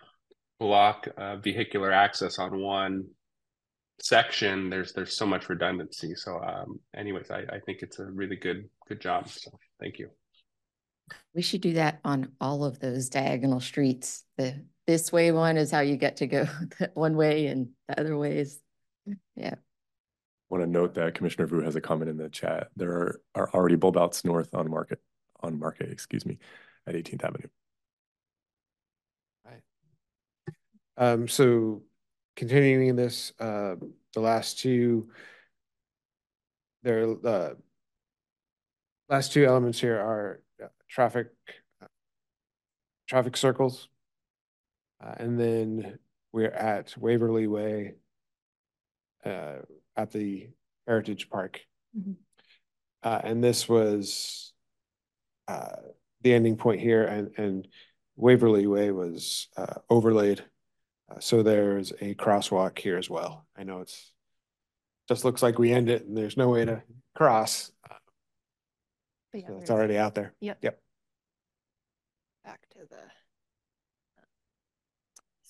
block uh, vehicular access on one section, there's there's so much redundancy. So, um, anyways, I I think it's a really good good job. So, thank you. We should do that on all of those diagonal streets. The this way one is how you get to go one way and the other way is, yeah. Want to note that Commissioner Vu has a comment in the chat. There are, are already bulb outs north on Market, on Market, excuse me, at 18th Avenue. Um, so continuing this, uh, the last two, there, the last two elements here are uh, traffic, uh, traffic circles. Uh, and then we're at Waverly Way, uh, at the Heritage Park. Mhm. Uh, and this was, uh, the ending point here and, and Waverly Way was, uh, overlaid. Uh, so there's a crosswalk here as well. I know it's, just looks like we end it and there's no way to cross. But yeah, so It's already out there. Yep. Yep. Back to the.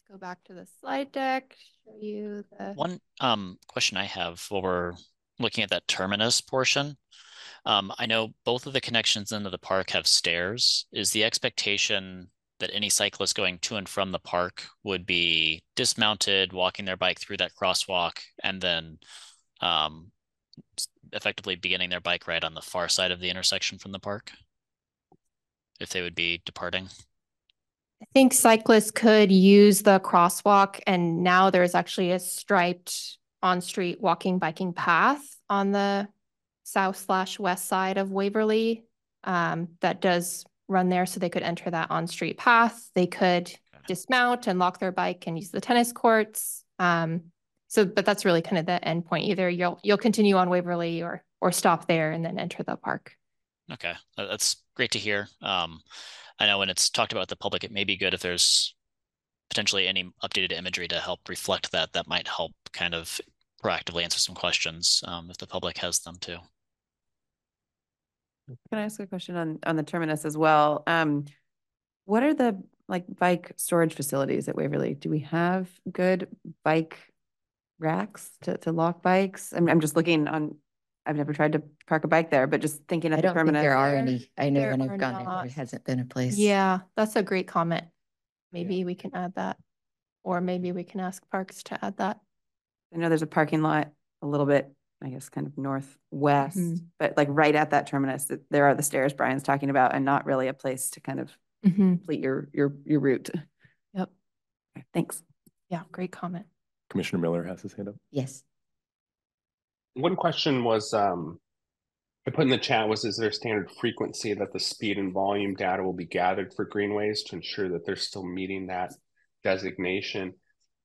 Go back to the slide deck, show you the. One um question I have for looking at that terminus portion. Um, I know both of the connections into the park have stairs. Is the expectation that any cyclist going to and from the park would be dismounted, walking their bike through that crosswalk, and then um effectively beginning their bike ride on the far side of the intersection from the park? If they would be departing? I think cyclists could use the crosswalk and now there's actually a striped on-street walking biking path on the south slash west side of Waverly. Um, that does run there, so they could enter that on-street path. They could dismount and lock their bike and use the tennis courts. Um, so, but that's really kind of the end point. Either you'll, you'll continue on Waverly or, or stop there and then enter the park. Okay, that's great to hear. Um, I know when it's talked about the public, it may be good if there's potentially any updated imagery to help reflect that. That might help kind of proactively answer some questions um, if the public has them too. Can I ask a question on, on the terminus as well? Um, what are the like bike storage facilities at Waverly? Do we have good bike racks to, to lock bikes? I'm, I'm just looking on, I've never tried to park a bike there, but just thinking I of the don't think terminus. there are There- any. I know there when are I've gone there, not. there hasn't been a place. Yeah, that's a great comment. Maybe we can add that. Or maybe we can ask Parks to add that. I know there's a parking lot a little bit, I guess, kind of northwest, Mhm. but like right at that terminus, that there are the stairs Brian's talking about and not really a place to kind of Mm-hmm. complete your, your, your route. Yep. Okay, Thanks. Yeah, great comment. Commissioner Miller has his hand up. Yes. One question was, um, I put in the chat was, is there a standard frequency that the speed and volume data will be gathered for greenways to ensure that they're still meeting that designation?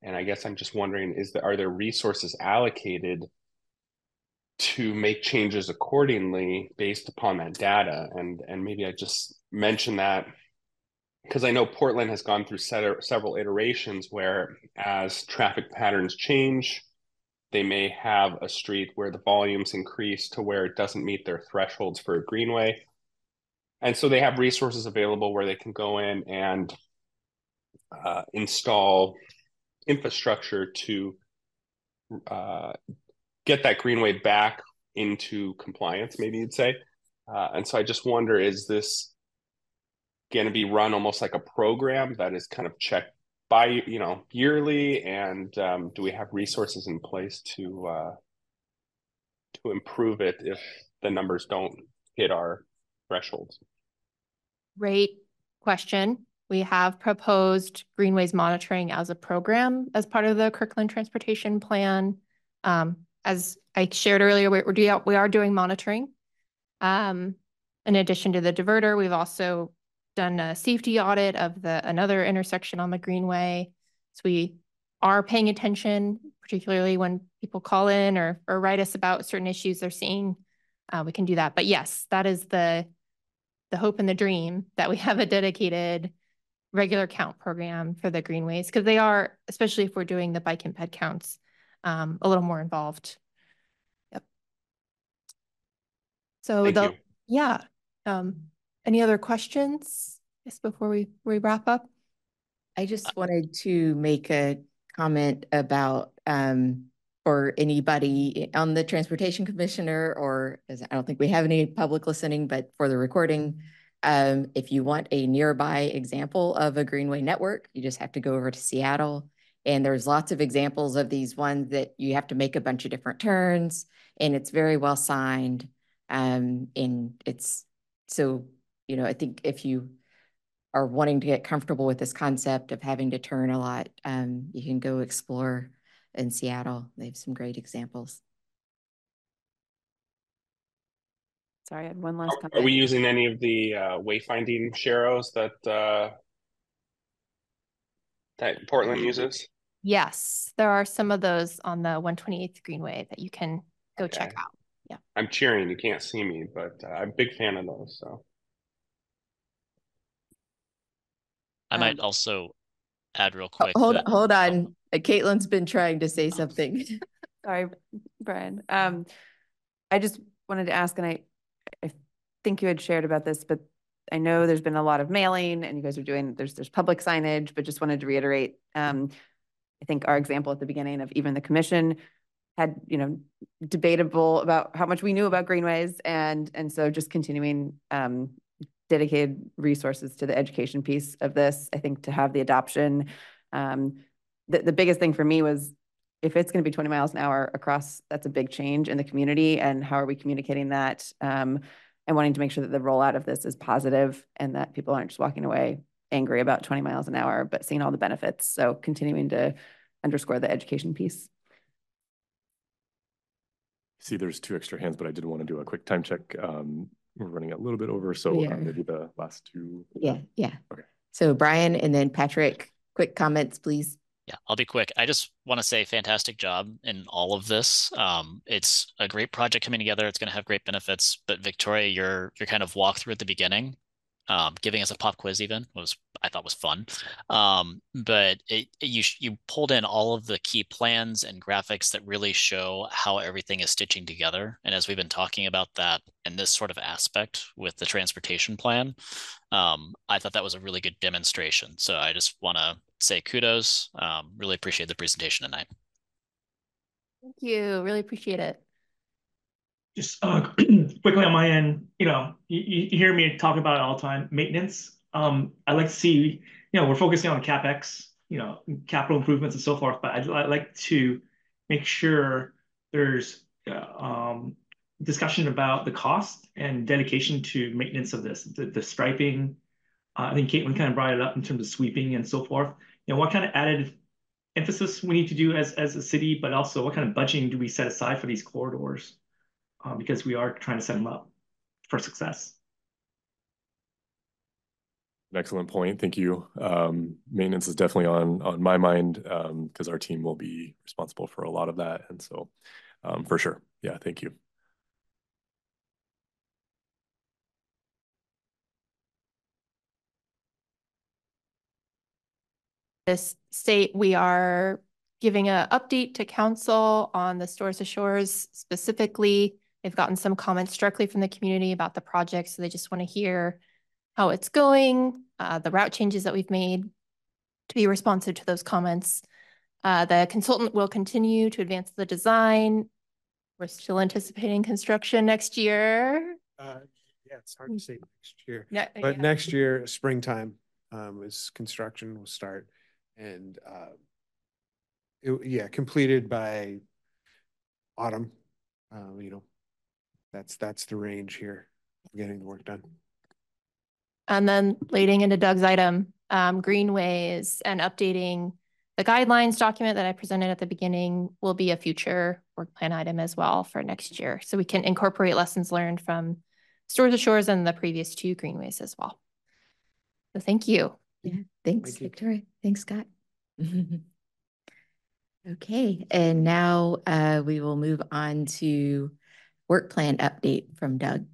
And I guess I'm just wondering, is there, are there resources allocated to make changes accordingly based upon that data? And, and maybe I just mention that because I know Portland has gone through several iterations where as traffic patterns change, they may have a street where the volumes increase to where it doesn't meet their thresholds for a greenway. And so they have resources available where they can go in and uh, install infrastructure to uh, get that greenway back into compliance, maybe you'd say. Uh, and so I just wonder is this going to be run almost like a program that is kind of checked by you know yearly and um, do we have resources in place to uh, to improve it if the numbers don't hit our thresholds Great question. We have proposed greenways monitoring as a program as part of the Kirkland Transportation Plan. Um, as I shared earlier, we're, we are doing monitoring. Um, in addition to the diverter, we've also done a safety audit of the, another intersection on the Greenway. So we are paying attention, particularly when people call in or, or write us about certain issues they're seeing. Uh, we can do that. But yes, that is the, the hope and the dream that we have a dedicated regular count program for the greenways because they are, especially if we're doing the bike and ped counts, um, a little more involved. Yep. So Thank the, you. yeah, um, any other questions? Just before we, we wrap up? I just wanted to make a comment about, um, for anybody on the Transportation Commissioner or, I don't think we have any public listening, but for the recording, um, if you want a nearby example of a Greenway network, you just have to go over to Seattle. And there's lots of examples of these ones that you have to make a bunch of different turns and it's very well signed. Um, and it's, so, you know, I think if you are wanting to get comfortable with this concept of having to turn a lot, um, you can go explore in Seattle. They have some great examples. Sorry, I had one last are, comment. are we using any of the uh, wayfinding sharrows that uh, that portland uses Yes, there are some of those on the one twenty-eighth Greenway that you can go check out. Yeah, i'm cheering you can't see me but uh, i'm a big fan of those so I might Um, also add real quick. Hold, that- hold on. Uh, Caitlin's been trying to say something. Sorry, Brian. Um, I just wanted to ask, and I, I think you had shared about this, but I know there's been a lot of mailing and you guys are doing, there's, there's public signage, but just wanted to reiterate, um, I think our example at the beginning of even the commission had, you know, debatable about how much we knew about greenways and, and so just continuing, um, dedicated resources to the education piece of this, I think to have the adoption. Um, the, the biggest thing for me was if it's going to be 20 miles an hour across, that's a big change in the community. And how are we communicating that? Um, and wanting to make sure that the rollout of this is positive and that people aren't just walking away angry about 20 miles an hour, but seeing all the benefits. So continuing to underscore the education piece. See, there's two extra hands, but I did want to do a quick time check. Um, we're running a little bit over, so We uh, are. maybe the last two. Yeah, yeah. Okay. So Brian and then Patrick, quick comments, please. Yeah, I'll be quick. I just want to say fantastic job in all of this. Um, it's a great project coming together. It's going to have great benefits. But Victoria, your your kind of walkthrough at the beginning Um, giving us a pop quiz even was I thought was fun. Um, but it, it, you you pulled in all of the key plans and graphics that really show how everything is stitching together. And as we've been talking about that and this sort of aspect with the transportation plan, um, I thought that was a really good demonstration. So I just want to say kudos. Um, really appreciate the presentation tonight. Thank you. Really appreciate it. Just uh, quickly on my end, you know, you, you hear me talk about it all the time, maintenance. Um, I like to see, you know, we're focusing on capex, you know, capital improvements and so forth, but I'd, I'd like to make sure there's uh, um, discussion about the cost and dedication to maintenance of this, the, the striping. Uh, I think Caitlin kind of brought it up in terms of sweeping and so forth. You know, what kind of added emphasis we need to do as, as a city, but also what kind of budgeting do we set aside for these corridors? Uh, because we are trying to set them up for success. excellent point. Thank you. Um, maintenance is definitely on on my mind because um, our team will be responsible for a lot of that, and so um, for sure, yeah. Thank you. This state, we are giving an update to council on the Source to Shores specifically. They've gotten some comments directly from the community about the project, so they just want to hear how it's going, uh, the route changes that we've made to be responsive to those comments. Uh, the consultant will continue to advance the design. We're still anticipating construction next year. Uh, yeah, it's hard to say next year, Ne- but yeah. next year, springtime, um, is construction will start and, uh, it, yeah, completed by autumn, um, you know, that's, that's the range here, of getting the work done. And then leading into Doug's item, um, greenways and updating the guidelines document that I presented at the beginning will be a future work plan item as well for next year. So we can incorporate lessons learned from Source of Shores and the previous two greenways as well. So thank you. Yeah, thanks, Thank you. Victoria. Thanks, Scott. Okay, and now uh, we will move on to work plan update from Doug.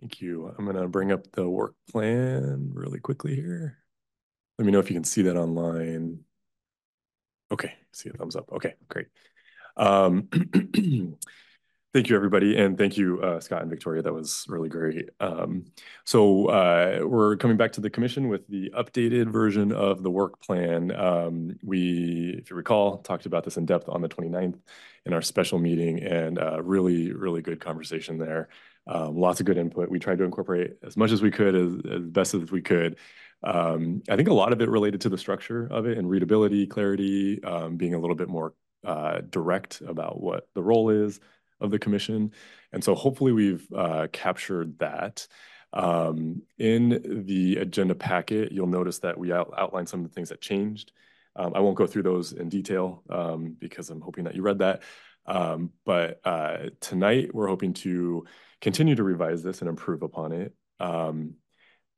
Thank you. I'm gonna bring up the work plan really quickly here. Let me know if you can see that online. Okay, see a thumbs up. Okay, great. Um, Thank you, everybody, and thank you, uh, Scott and Victoria. That was really great. Um, so uh, we're coming back to the commission with the updated version of the work plan. Um, we, if you recall, talked about this in depth on the 29th in our special meeting, and uh, really, really good conversation there. Um, lots of good input. We tried to incorporate as much as we could, as, as best as we could. Um, I think a lot of it related to the structure of it and readability, clarity, um, being a little bit more uh, direct about what the role is of the commission. And so hopefully we've uh, captured that. Um, in the agenda packet, you'll notice that we out outline some of the things that changed. Um, I won't go through those in detail um, because I'm hoping that you read that. Um, but uh, tonight we're hoping to continue to revise this and improve upon it.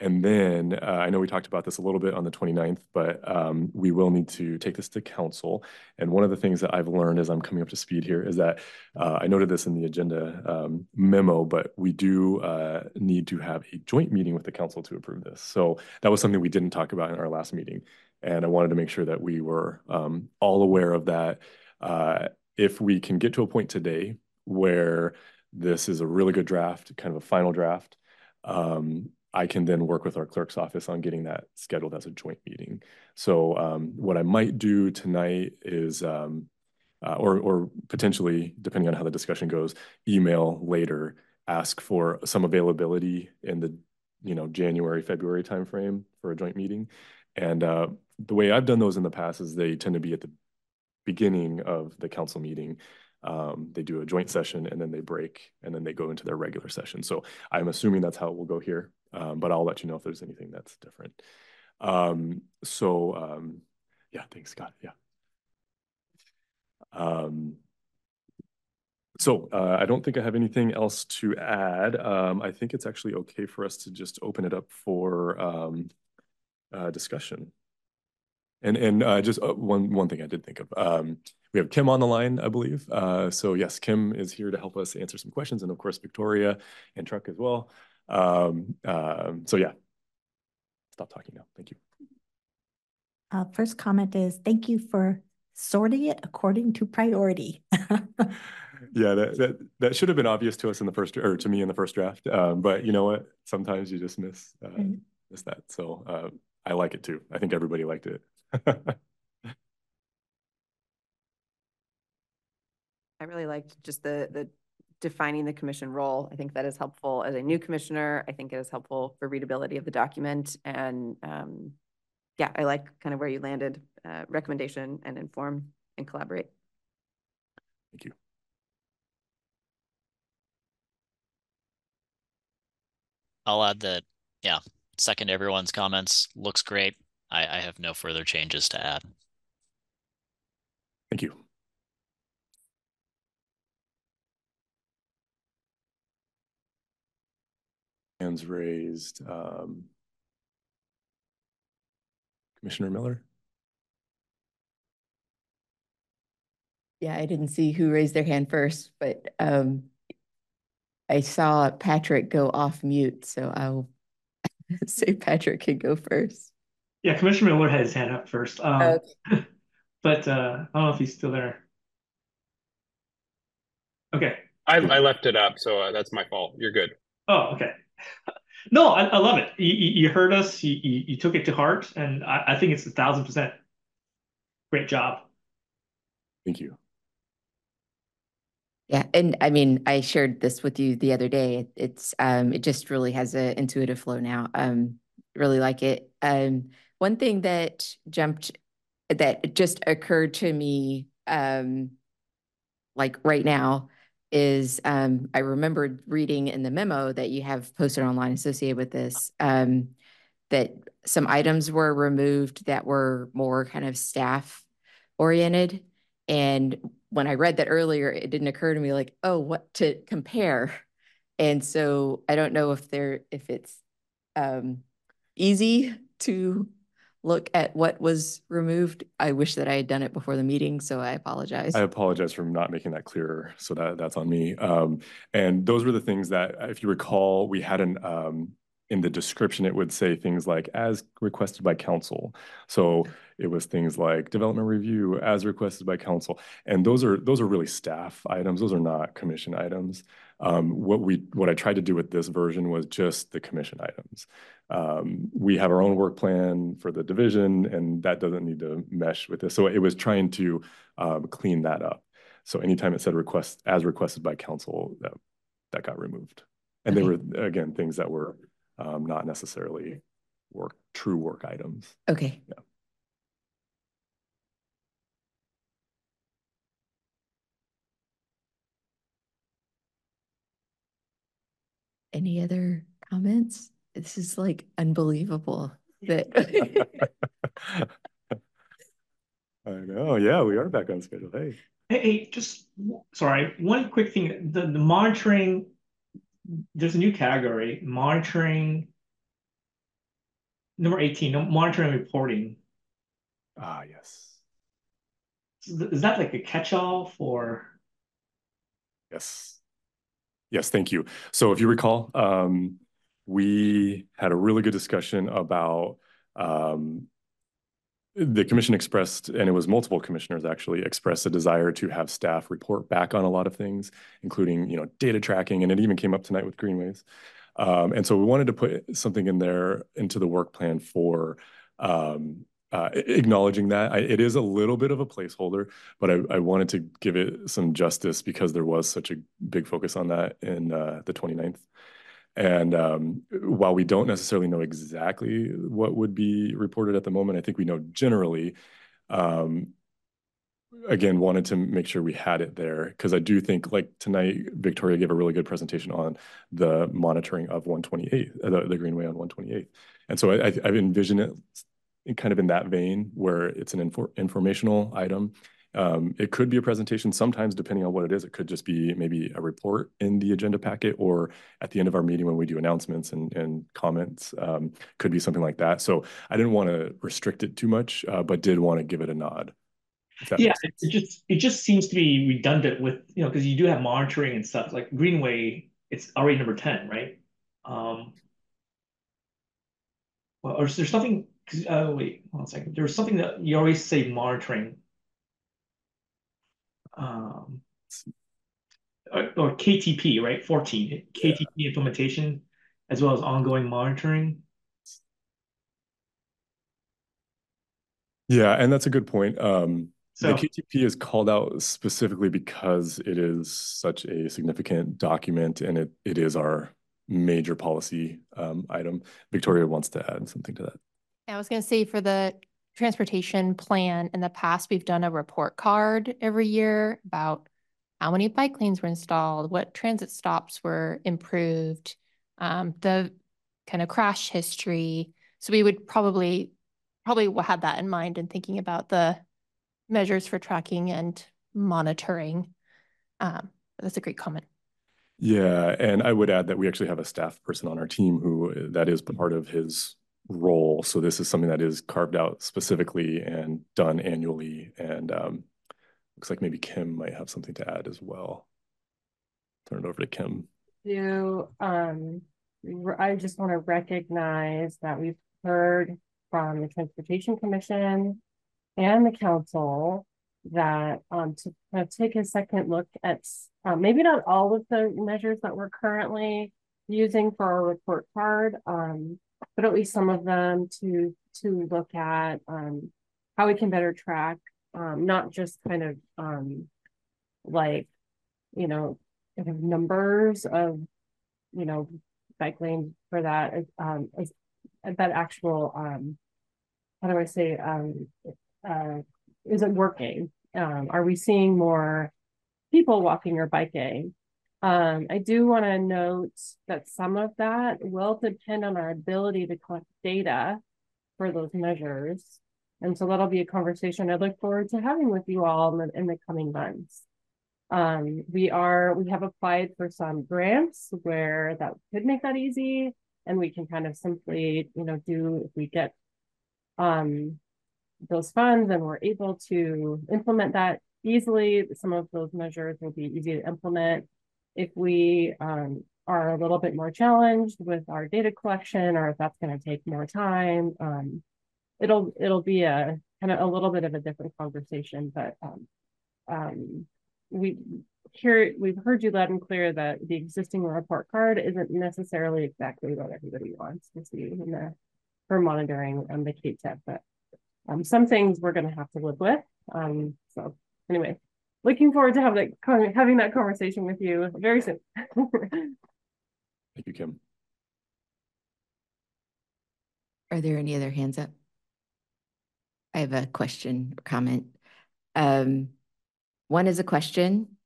And then uh, I know we talked about this a little bit on the 29th, but um, we will need to take this to council. And one of the things that I've learned as I'm coming up to speed here is that uh, I noted this in the agenda um, memo, but we do uh, need to have a joint meeting with the council to approve this. So that was something we didn't talk about in our last meeting. And I wanted to make sure that we were um, all aware of that. Uh, if we can get to a point today where this is a really good draft, kind of a final draft, um, I can then work with our clerk's office on getting that scheduled as a joint meeting. So um, what I might do tonight is, um, uh, or, or potentially, depending on how the discussion goes, email later, ask for some availability in the, you know, January, February timeframe for a joint meeting. And uh, the way I've done those in the past is they tend to be at the beginning of the council meeting. Um, they do a joint session and then they break and then they go into their regular session. So I'm assuming that's how it will go here um, but I'll let you know if there's anything that's different. Um, so um, yeah, thanks, Scott. Yeah. Um, so uh, I don't think I have anything else to add. Um, I think it's actually okay for us to just open it up for uh, discussion. And and uh, just uh, one one thing I did think of. Um, we have Kim on the line, I believe. Uh, so yes, Kim is here to help us answer some questions, and of course Victoria and Truck as well. Um, um, so yeah, stop talking now. Thank you. Uh, first comment is thank you for sorting it according to priority. yeah, that, that that should have been obvious to us in the first or to me in the first draft. Um, but you know what? Sometimes you just miss uh, mm. miss that. So uh, I like it too. I think everybody liked it. I really liked just the the defining the commission role. I think that is helpful as a new commissioner. I think it is helpful for readability of the document. And um, yeah, I like kind of where you landed, uh, recommendation and inform and collaborate. Thank you. I'll add that, yeah, second everyone's comments. Looks great. I, I have no further changes to add. Thank you. Hands raised. Um, Commissioner Miller? Yeah, I didn't see who raised their hand first, but um, I saw Patrick go off mute, so I'll say Patrick can go first. Yeah, Commissioner Miller had his hand up first. Um, okay. but uh, I don't know if he's still there. Okay. I, I left it up, so uh, that's my fault. You're good. Oh, okay. No, I, I love it. You, you, heard us. You, you, you took it to heart, and I, I think it's a thousand percent. Great job. Thank you. Yeah, and I mean, I shared this with you the other day. It's um, it just really has an intuitive flow now. Um, really like it. Um, one thing that jumped, that just occurred to me, um, like right now, is um, I remembered reading in the memo that you have posted online associated with this um, that some items were removed that were more kind of staff oriented. And when I read that earlier, it didn't occur to me like, oh, what to compare. And so I don't know if there if it's um, easy to look at what was removed. I wish that I had done it before the meeting, so I apologize. I apologize for not making that clearer, so that that's on me. Um, and those were the things that, if you recall, we had an um, in the description, it would say things like as requested by council. So it was things like development review as requested by council. And those are those are really staff items. Those are not commission items. Um, what we what I tried to do with this version was just the commission items. Um, we have our own work plan for the division, and that doesn't need to mesh with this. So it was trying to um, clean that up. So anytime it said request as requested by council, that that got removed. And okay. they were again things that were um, not necessarily work true work items. Okay. Yeah. Any other comments? This is like unbelievable that I know. Yeah, we are back on schedule. Hey. Hey, hey just sorry, one quick thing. The, the monitoring, there's a new category, monitoring number 18, monitoring reporting. Ah, yes. Is that like a catch-all for? Yes. Yes, thank you. So if you recall, um, we had a really good discussion about um, the commission expressed, and it was multiple commissioners actually expressed a desire to have staff report back on a lot of things, including you know data tracking, and it even came up tonight with Greenways. Um, and so we wanted to put something in there into the work plan for um, uh, acknowledging that. I, it is a little bit of a placeholder, but I, I, wanted to give it some justice because there was such a big focus on that in uh, the 29th. And um, while we don't necessarily know exactly what would be reported at the moment, I think we know generally. Um, again, wanted to make sure we had it there because I do think, like tonight, Victoria gave a really good presentation on the monitoring of 128, uh, the, the Greenway on 128. And so I, I, I envision it kind of in that vein where it's an infor informational item. Um, it could be a presentation sometimes, depending on what it is. It could just be maybe a report in the agenda packet or at the end of our meeting when we do announcements and, and comments, um, could be something like that. So I didn't want to restrict it too much, uh, but did want to give it a nod. Yeah, it just it just seems to be redundant with, you know, because you do have monitoring and stuff like Greenway, it's already number 10, right? Um, well, or is there something, uh, wait, one second, There's something that you always say monitoring. Um, or, or KTP, right? Fourteen, KTP implementation as well as ongoing monitoring. Yeah, and that's a good point. Um, the KTP is called out specifically because it is such a significant document and it, it is our major policy um, item. Victoria wants to add something to that. I was gonna say for the transportation plan, in the past, we've done a report card every year about how many bike lanes were installed, what transit stops were improved, um, the kind of crash history. So we would probably, probably have that in mind in thinking about the measures for tracking and monitoring. Um, that's a great comment. Yeah, and I would add that we actually have a staff person on our team who that is part of his role. So this is something that is carved out specifically and done annually. And um, looks like maybe Kim might have something to add as well. Turn it over to Kim. do, um, I just want to recognize that we've heard from the Transportation Commission and the council that, um, to kind of take a second look at, uh, maybe not all of the measures that we're currently using for our report card, um, but at least some of them to, to look at, um, how we can better track, um, not just kind of, um, like, you know, kind of numbers of, you know, bike lanes for that, um, that actual, um, how do I say, um, uh, is it working? Um, are we seeing more people walking or biking? Um, I do want to note that some of that will depend on our ability to collect data for those measures. And so that'll be a conversation I look forward to having with you all in the, in the coming months. Um, we are, we have applied for some grants where that could make that easy. And we can kind of simply, you know, do, if we get um, those funds and we're able to implement that easily, some of those measures will be easy to implement. If we um, are a little bit more challenged with our data collection, or if that's going to take more time, um, it'll it'll be a kind of a little bit of a different conversation. But um, um, we hear we've heard you loud and clear that the existing report card isn't necessarily exactly what everybody wants to see in the for monitoring on the KTP, but um, some things we're going to have to live with. Um, so anyway, looking forward to having that having that conversation with you very soon. Thank you, Kim. Are there any other hands up? I have a question or comment. Um, one is a question.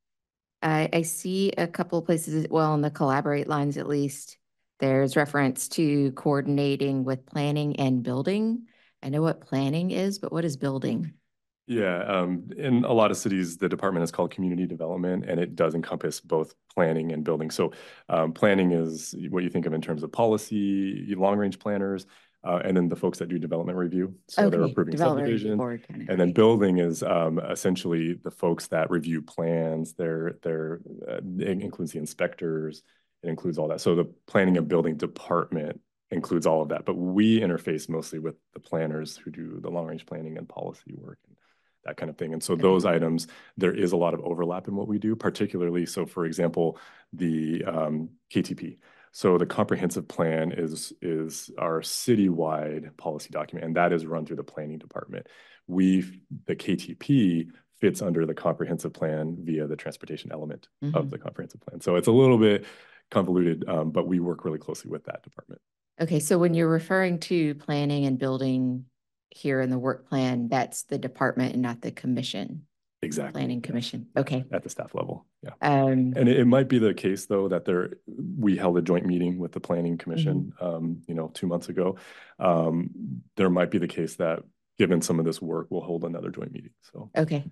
I, I see a couple of places, well, in the collaborate lines at least, there's reference to coordinating with planning and building. I know what planning is, but what is building? Yeah, um, in a lot of cities, the department is called community development, and it does encompass both planning and building. So, um, planning is what you think of in terms of policy, long-range planners, uh, and then the folks that do development review. So they're approving review board kind of. And then building is um, essentially the folks that review plans. They're, they're, uh, it includes the inspectors. It includes all that. So the planning and building department includes all of that. But we interface mostly with the planners who do the long range planning and policy work that kind of thing. And so those items, there is a lot of overlap in what we do, particularly. So for example, the um, KTP. So the comprehensive plan is is our citywide policy document, and that is run through the planning department. We, the KTP, fits under the comprehensive plan via the transportation element of Mhm. the comprehensive plan. So it's a little bit convoluted, um, but we work really closely with that department. Okay, so when you're referring to planning and building here in the work plan, that's the department and not the commission, Exactly. planning commission. Okay. At the staff level, yeah. Um, And it, it might be the case, though, that there, we held a joint meeting with the planning commission, Mm-hmm. um, you know, two months ago. Um, there might be the case that, given some of this work, we'll hold another joint meeting, so. okay.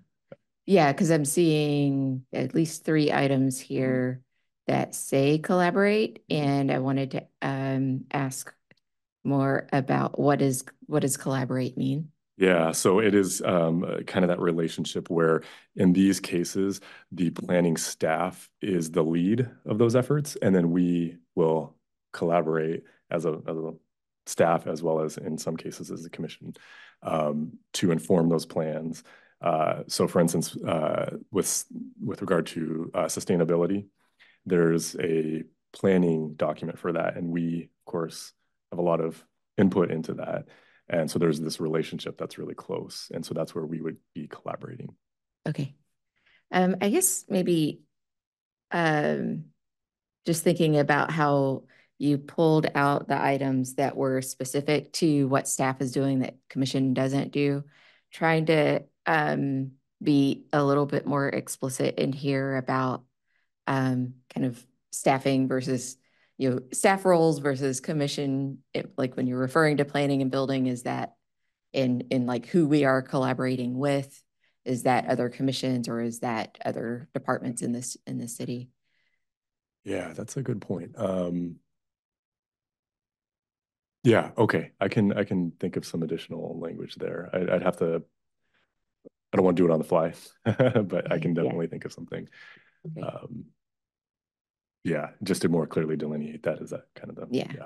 Yeah, because I'm seeing at least three items here that say collaborate, and I wanted to um ask more about what is, what does collaborate mean? Yeah, so it is um, uh, kind of that relationship where in these cases, the planning staff is the lead of those efforts, and then we will collaborate as a, as a staff as well as in some cases as a commission um, to inform those plans. Uh, so for instance, uh, with, with regard to uh, sustainability, there's a planning document for that. And we, of course, have a lot of input into that. And so there's this relationship that's really close. And so that's where we would be collaborating. Okay. Um, I guess maybe um, just thinking about how you pulled out the items that were specific to what staff is doing that commission doesn't do, trying to um, be a little bit more explicit in here about um, kind of staffing versus you know staff roles versus commission it, like when you're referring to planning and building is that in in like who we are collaborating with? Is that other commissions or is that other departments in this in the city? Yeah that's a good point. Um yeah okay. I can i can think of some additional language there. I, would have to i don't want to do it on the fly but i can definitely yeah. think of something. Okay. um yeah, just to more clearly delineate that is that kind of the yeah. yeah.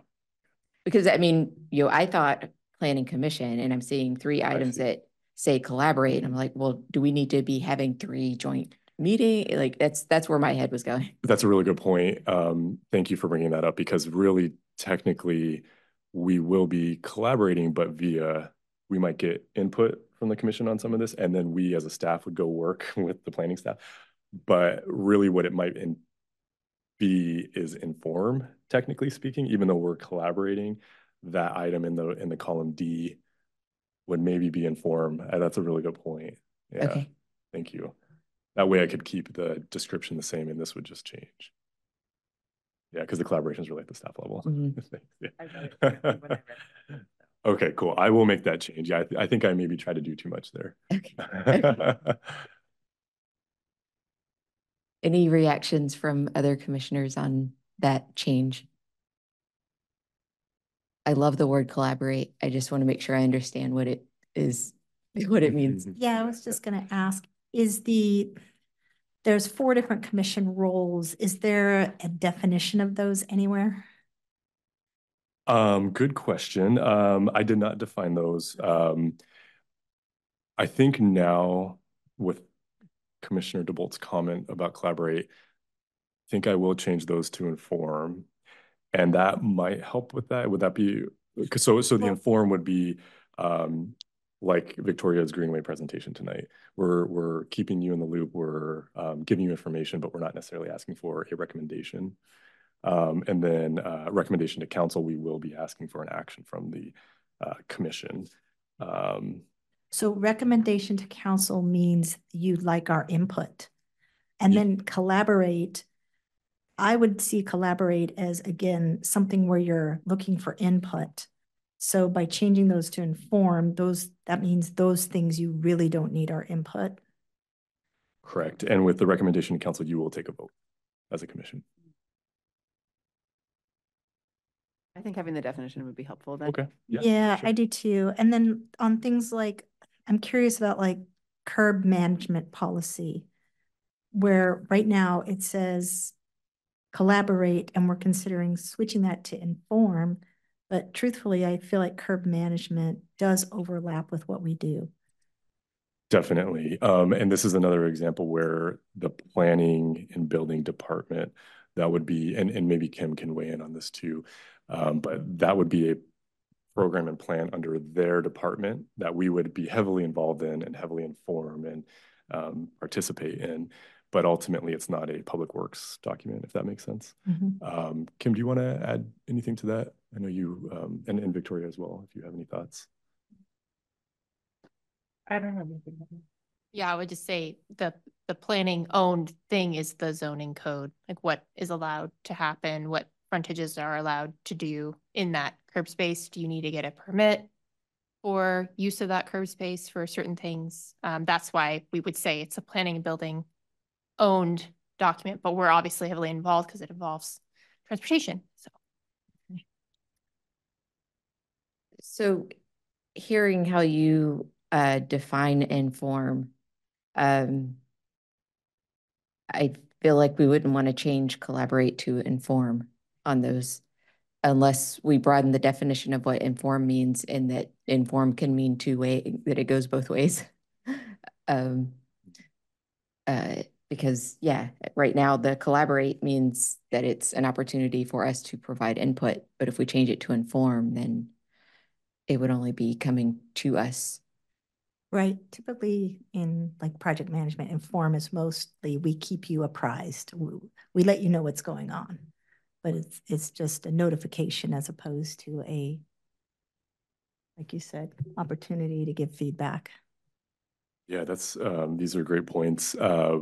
Because I mean, you know, I thought planning commission, and I'm seeing three items that say collaborate. And I'm like, well, do we need to be having three joint meeting? Like that's that's where my head was going. That's a really good point. Um, thank you for bringing that up because really, technically, we will be collaborating, but via we might get input from the commission on some of this, and then we as a staff would go work with the planning staff. But really, what it might in B is inform, technically speaking, even though we're collaborating, that item in the in the column D would maybe be inform. Uh, that's a really good point. Yeah. Okay. Thank you. That way I could keep the description the same and this would just change. Yeah, because the collaboration is really at the staff level. Mm -hmm. okay, cool. I will make that change. Yeah, I, th I think I maybe try to do too much there. Okay. okay. Any reactions from other commissioners on that change? I love the word collaborate. I just want to make sure I understand what it is, what it means. Yeah, I was just going to ask, is the, there's four different commission roles. Is there a definition of those anywhere? Um, good question. Um, I did not define those. Um, I think now with Commissioner DeBolt's comment about collaborate, I think I will change those to inform. And that might help with that. Would that be, so, so the inform would be um, like Victoria's Greenway presentation tonight. We're, we're keeping you in the loop. We're um, giving you information, but we're not necessarily asking for a recommendation. Um, and then uh, recommendation to council, we will be asking for an action from the uh, commission. Um, so recommendation to council means you'd like our input. And yeah. then collaborate, I would see collaborate as, again, something where you're looking for input. So by changing those to inform, those that means those things you really don't need our input. Correct. And with the recommendation to council, you will take a vote as a commission. I think having the definition would be helpful then. Okay. Yeah, yeah sure. I do too. And then on things like I'm curious about like curb management policy, where right now it says collaborate and we're considering switching that to inform. But truthfully, I feel like curb management does overlap with what we do. Definitely. Um, and this is another example where the planning and building department that would be, and, and maybe Kim can weigh in on this too, um, but that would be a program and plan under their department that we would be heavily involved in and heavily inform and um, participate in. But ultimately, it's not a public works document, if that makes sense. Mm-hmm. Um, Kim, do you want to add anything to that? I know you, um, and, and Victoria as well, if you have any thoughts. I don't have anything. Yeah, I would just say the the planning owned thing is the zoning code, like what is allowed to happen, what frontages are allowed to do in that curb space? Do you need to get a permit for use of that curb space for certain things? Um, that's why we would say it's a planning and building owned document, but we're obviously heavily involved because it involves transportation. So. So hearing how you uh, define inform, um, I feel like we wouldn't want to change collaborate to inform on those unless we broaden the definition of what inform means and that inform can mean two way, that it goes both ways. Um, uh, because yeah, right now the collaborate means that it's an opportunity for us to provide input, but if we change it to inform, then it would only be coming to us. Right, typically in like project management, inform is mostly, we keep you apprised. We, we let you know what's going on. But it's, it's just a notification as opposed to a, like you said, opportunity to give feedback. Yeah, that's, um, these are great points. Uh,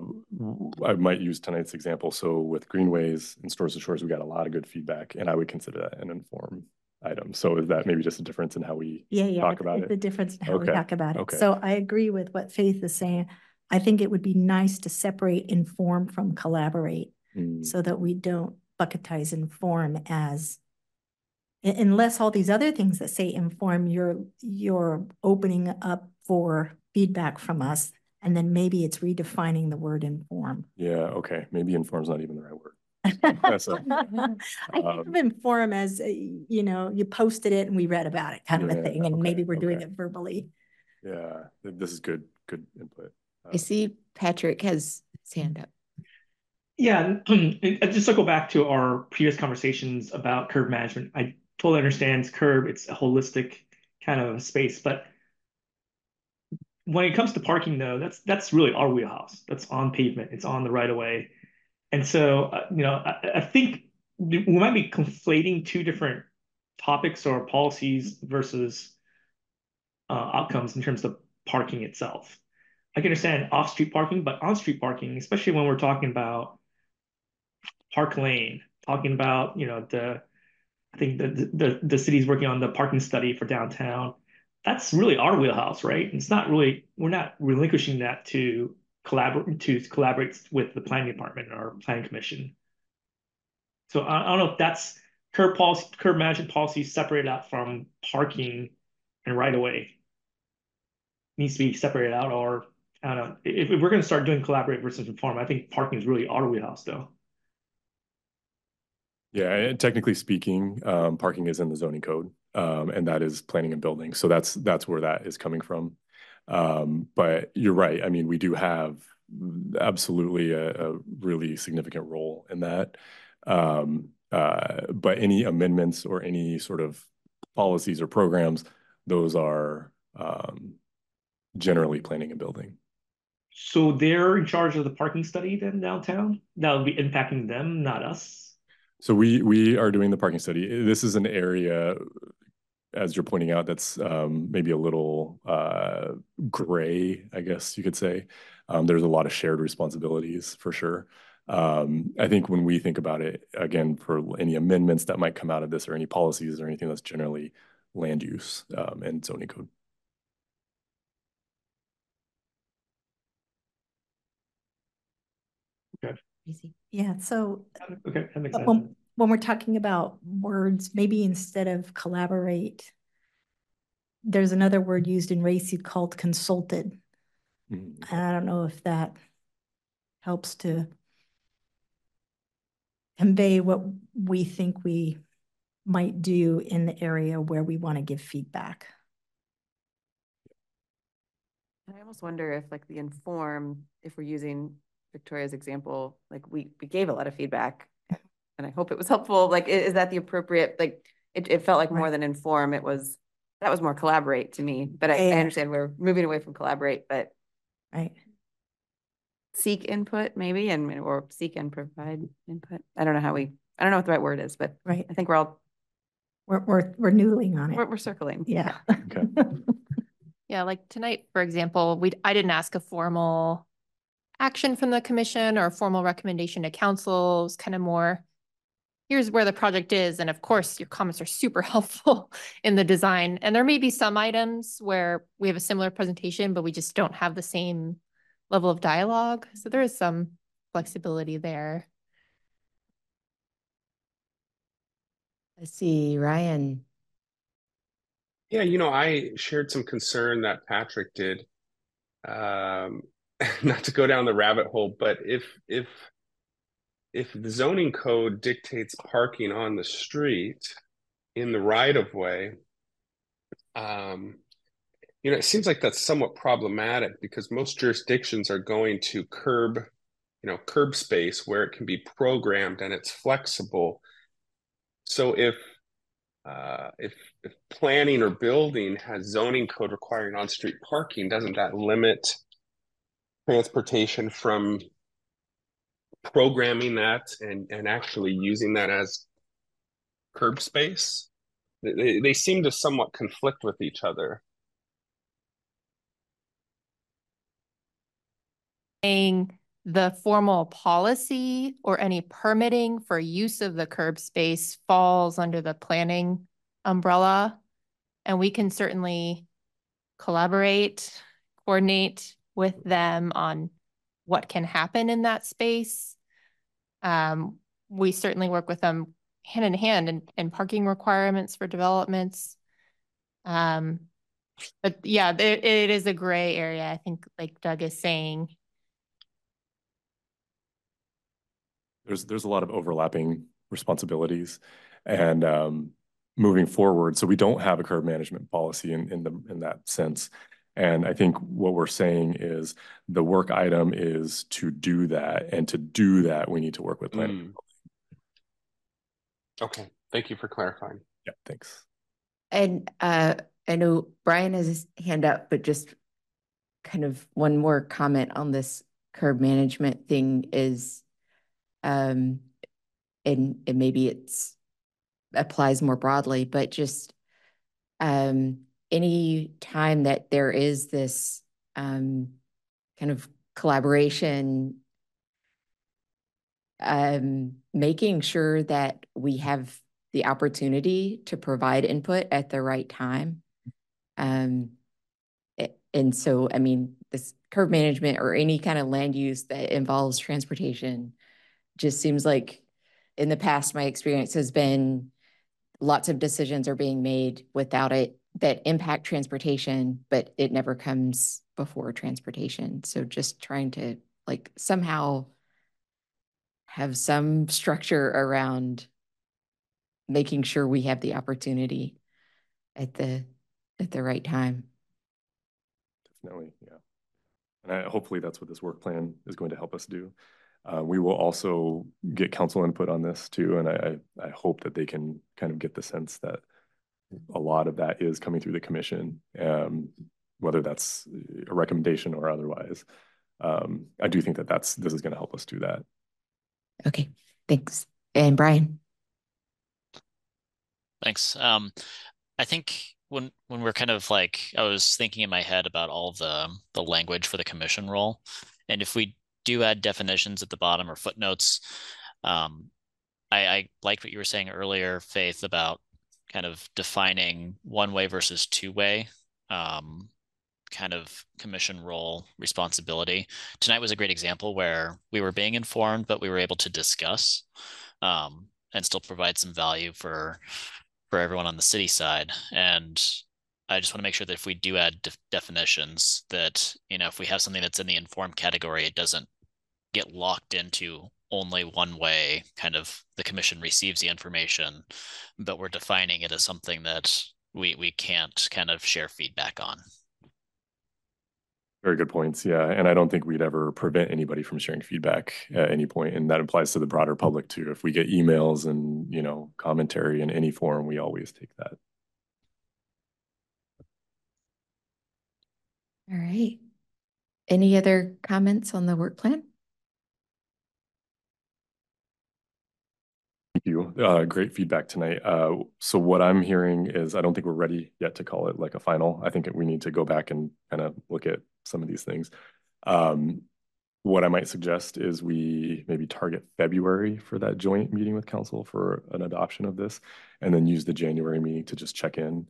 I might use tonight's example. So with Greenways and Source to Shores, we got a lot of good feedback and I would consider that an inform item. So is that maybe just a difference in how we Yeah, yeah. talk about it? The difference in how we talk about it. okay. So I agree with what Faith is saying. I think it would be nice to separate inform from collaborate Hmm, so that we don't bucketize inform as unless all these other things that say inform, you're, you're opening up for feedback from us. And then maybe it's redefining the word inform. Yeah, okay, maybe inform's not even the right word. That's a- I think of um, inform as, uh, you know, you posted it and we read about it kind of a thing, and maybe we're doing it verbally. Yeah, this is good, good input. I Uh, see Patrick has his hand up. Yeah, just to go back to our previous conversations about curb management, I totally understand curb, it's a holistic kind of space, but when it comes to parking though, that's that's really our wheelhouse. That's on pavement, it's on the right of way. And so, uh, you know, I, I think we might be conflating two different topics or policies versus uh, outcomes in terms of parking itself. I can understand off-street parking, but on-street parking, especially when we're talking about Park Lane, talking about, you know, the, I think the, the, the city's working on the parking study for downtown. That's really our wheelhouse, right? It's not really, we're not relinquishing that to collaborate, to collaborate with the planning department or planning commission. So I, I don't know if that's curb policy, curb management policy separated out from parking and right away. Needs to be separated out or, I don't know, if, if we're gonna start doing collaborate versus inform, I think parking is really our wheelhouse though. Yeah, technically speaking, um, parking is in the zoning code, um, and that is planning and building. So that's, that's where that is coming from. Um, but you're right. I mean, we do have absolutely a, a really significant role in that. Um, uh, but any amendments or any sort of policies or programs, those are, um, generally planning and building. So they're in charge of the parking study then downtown? That'll be impacting them, not us? So we we are doing the parking study. This is an area, as you're pointing out, that's um, maybe a little uh, gray, I guess you could say. Um, there's a lot of shared responsibilities for sure. Um, I think when we think about it, again, for any amendments that might come out of this or any policies or anything that's generally land use um, and zoning code. Easy. Yeah, so Okay, that makes sense. when, when we're talking about words, maybe instead of collaborate, there's another word used in RACI called consulted. Mhm. And I don't know if that helps to convey what we think we might do in the area where we want to give feedback. I almost wonder if like the inform, if we're using Victoria's example, like we, we gave a lot of feedback and I hope it was helpful. Like, is that the appropriate, like, it, it felt like more Right. than inform, it was, that was more collaborate to me, but I, I understand we're moving away from collaborate, but Right. seek input maybe and, or seek and provide input. I don't know how we, I don't know what the right word is, but Right. I think we're all, We're, we're, we're noodling on we're, it. we're circling. Yeah. Okay. Yeah, like tonight, for example, we, I didn't ask a formal action from the commission or a formal recommendation to council. It was kind of more, here's where the project is. And of course, your comments are super helpful in the design. And there may be some items where we have a similar presentation, but we just don't have the same level of dialogue. So there is some flexibility there. Let's see, Ryan. Yeah, you know, I shared some concern that Patrick did. Um, not to go down the rabbit hole, but if if if the zoning code dictates parking on the street, in the right of way, um, you know, it seems like that's somewhat problematic because most jurisdictions are going to curb, you know, curb space where it can be programmed and it's flexible. So if uh, if if planning or building has zoning code requiring on-street parking, doesn't that limit transportation from programming that and and actually using that as curb space? They, they seem to somewhat conflict with each other. saying the formal policy or any permitting for use of the curb space falls under the planning umbrella. And we can certainly collaborate, coordinate with them on what can happen in that space. Um, we certainly work with them hand in hand in, in parking requirements for developments. Um, but yeah, it, it is a gray area. I think like Doug is saying, there's there's a lot of overlapping responsibilities and um, moving forward. So we don't have a curb management policy in in the in that sense. And I think what we're saying is the work item is to do that, and to do that, we need to work with planning. Mm. Okay, thank you for clarifying. Yeah, thanks. And uh, I know Brian has his hand up, but just kind of one more comment on this curb management thing is um, and, and maybe it's applies more broadly, but just um, any time that there is this um, kind of collaboration, um, making sure that we have the opportunity to provide input at the right time. Um, and so, I mean, this curb management or any kind of land use that involves transportation just seems like in the past, my experience has been lots of decisions are being made without it that impact transportation, but it never comes before transportation. So just trying to like somehow have some structure around making sure we have the opportunity at the at the right time. Definitely, yeah. And I, hopefully that's what this work plan is going to help us do. Uh, we will also get council input on this too, and I, I hope that they can kind of get the sense that a lot of that is coming through the commission, um, whether that's a recommendation or otherwise. Um, I do think that that's this is going to help us do that. Okay, thanks. And Brian. Thanks. Um, I think when when we're kind of like I was thinking in my head about all the the language for the commission role, and if we do add definitions at the bottom or footnotes. Um, I, I like what you were saying earlier, Faith, about kind of defining one way versus two way um, kind of commission role responsibility. Tonight was a great example where we were being informed, but we were able to discuss um, and still provide some value for for everyone on the city side. And I just want to make sure that if we do add de definitions, that you know if we have something that's in the informed category, it doesn't get locked into only one way kind of the commission receives the information but we're defining it as something that we we can't kind of share feedback on. Very good points yeah. And i don't think we'd ever prevent anybody from sharing feedback at any point and that applies to the broader public too. If we get emails and you know commentary in any form we always take that. All right. Any other comments on the work plan Uh, great feedback tonight. Uh, so what I'm hearing is I don't think we're ready yet to call it like a final. I think we need to go back and kind of look at some of these things. Um, what I might suggest is we maybe target February for that joint meeting with council for an adoption of this, and then use the January meeting to just check in.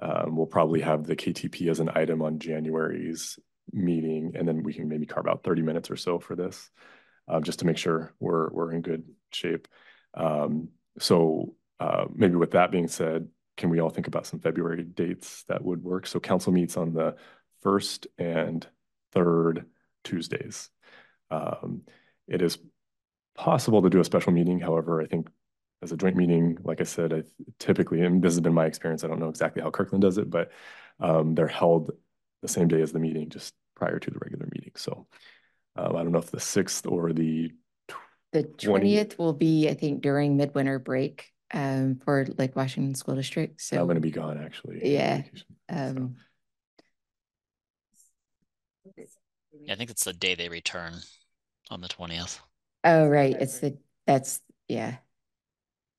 Um, we'll probably have the KTP as an item on January's meeting, and then we can maybe carve out 30 minutes or so for this, um, just to make sure we're we're in good shape. Um, so uh, maybe with that being said, can we all think about some February dates that would work? So council meets on the first and third Tuesdays. Um, it is possible to do a special meeting. However, I think as a joint meeting, like I said, I typically, and this has been my experience, I don't know exactly how Kirkland does it, but um, they're held the same day as the meeting, just prior to the regular meeting. So um, I don't know if the sixth or the The 20 twentieth will be, I think, during midwinter break um, for Lake Washington School District. So I'm going to be gone actually. Yeah, vacation. So, Um, Yeah, I think it's the day they return on the twentieth. oh, right, it's the, that's, yeah.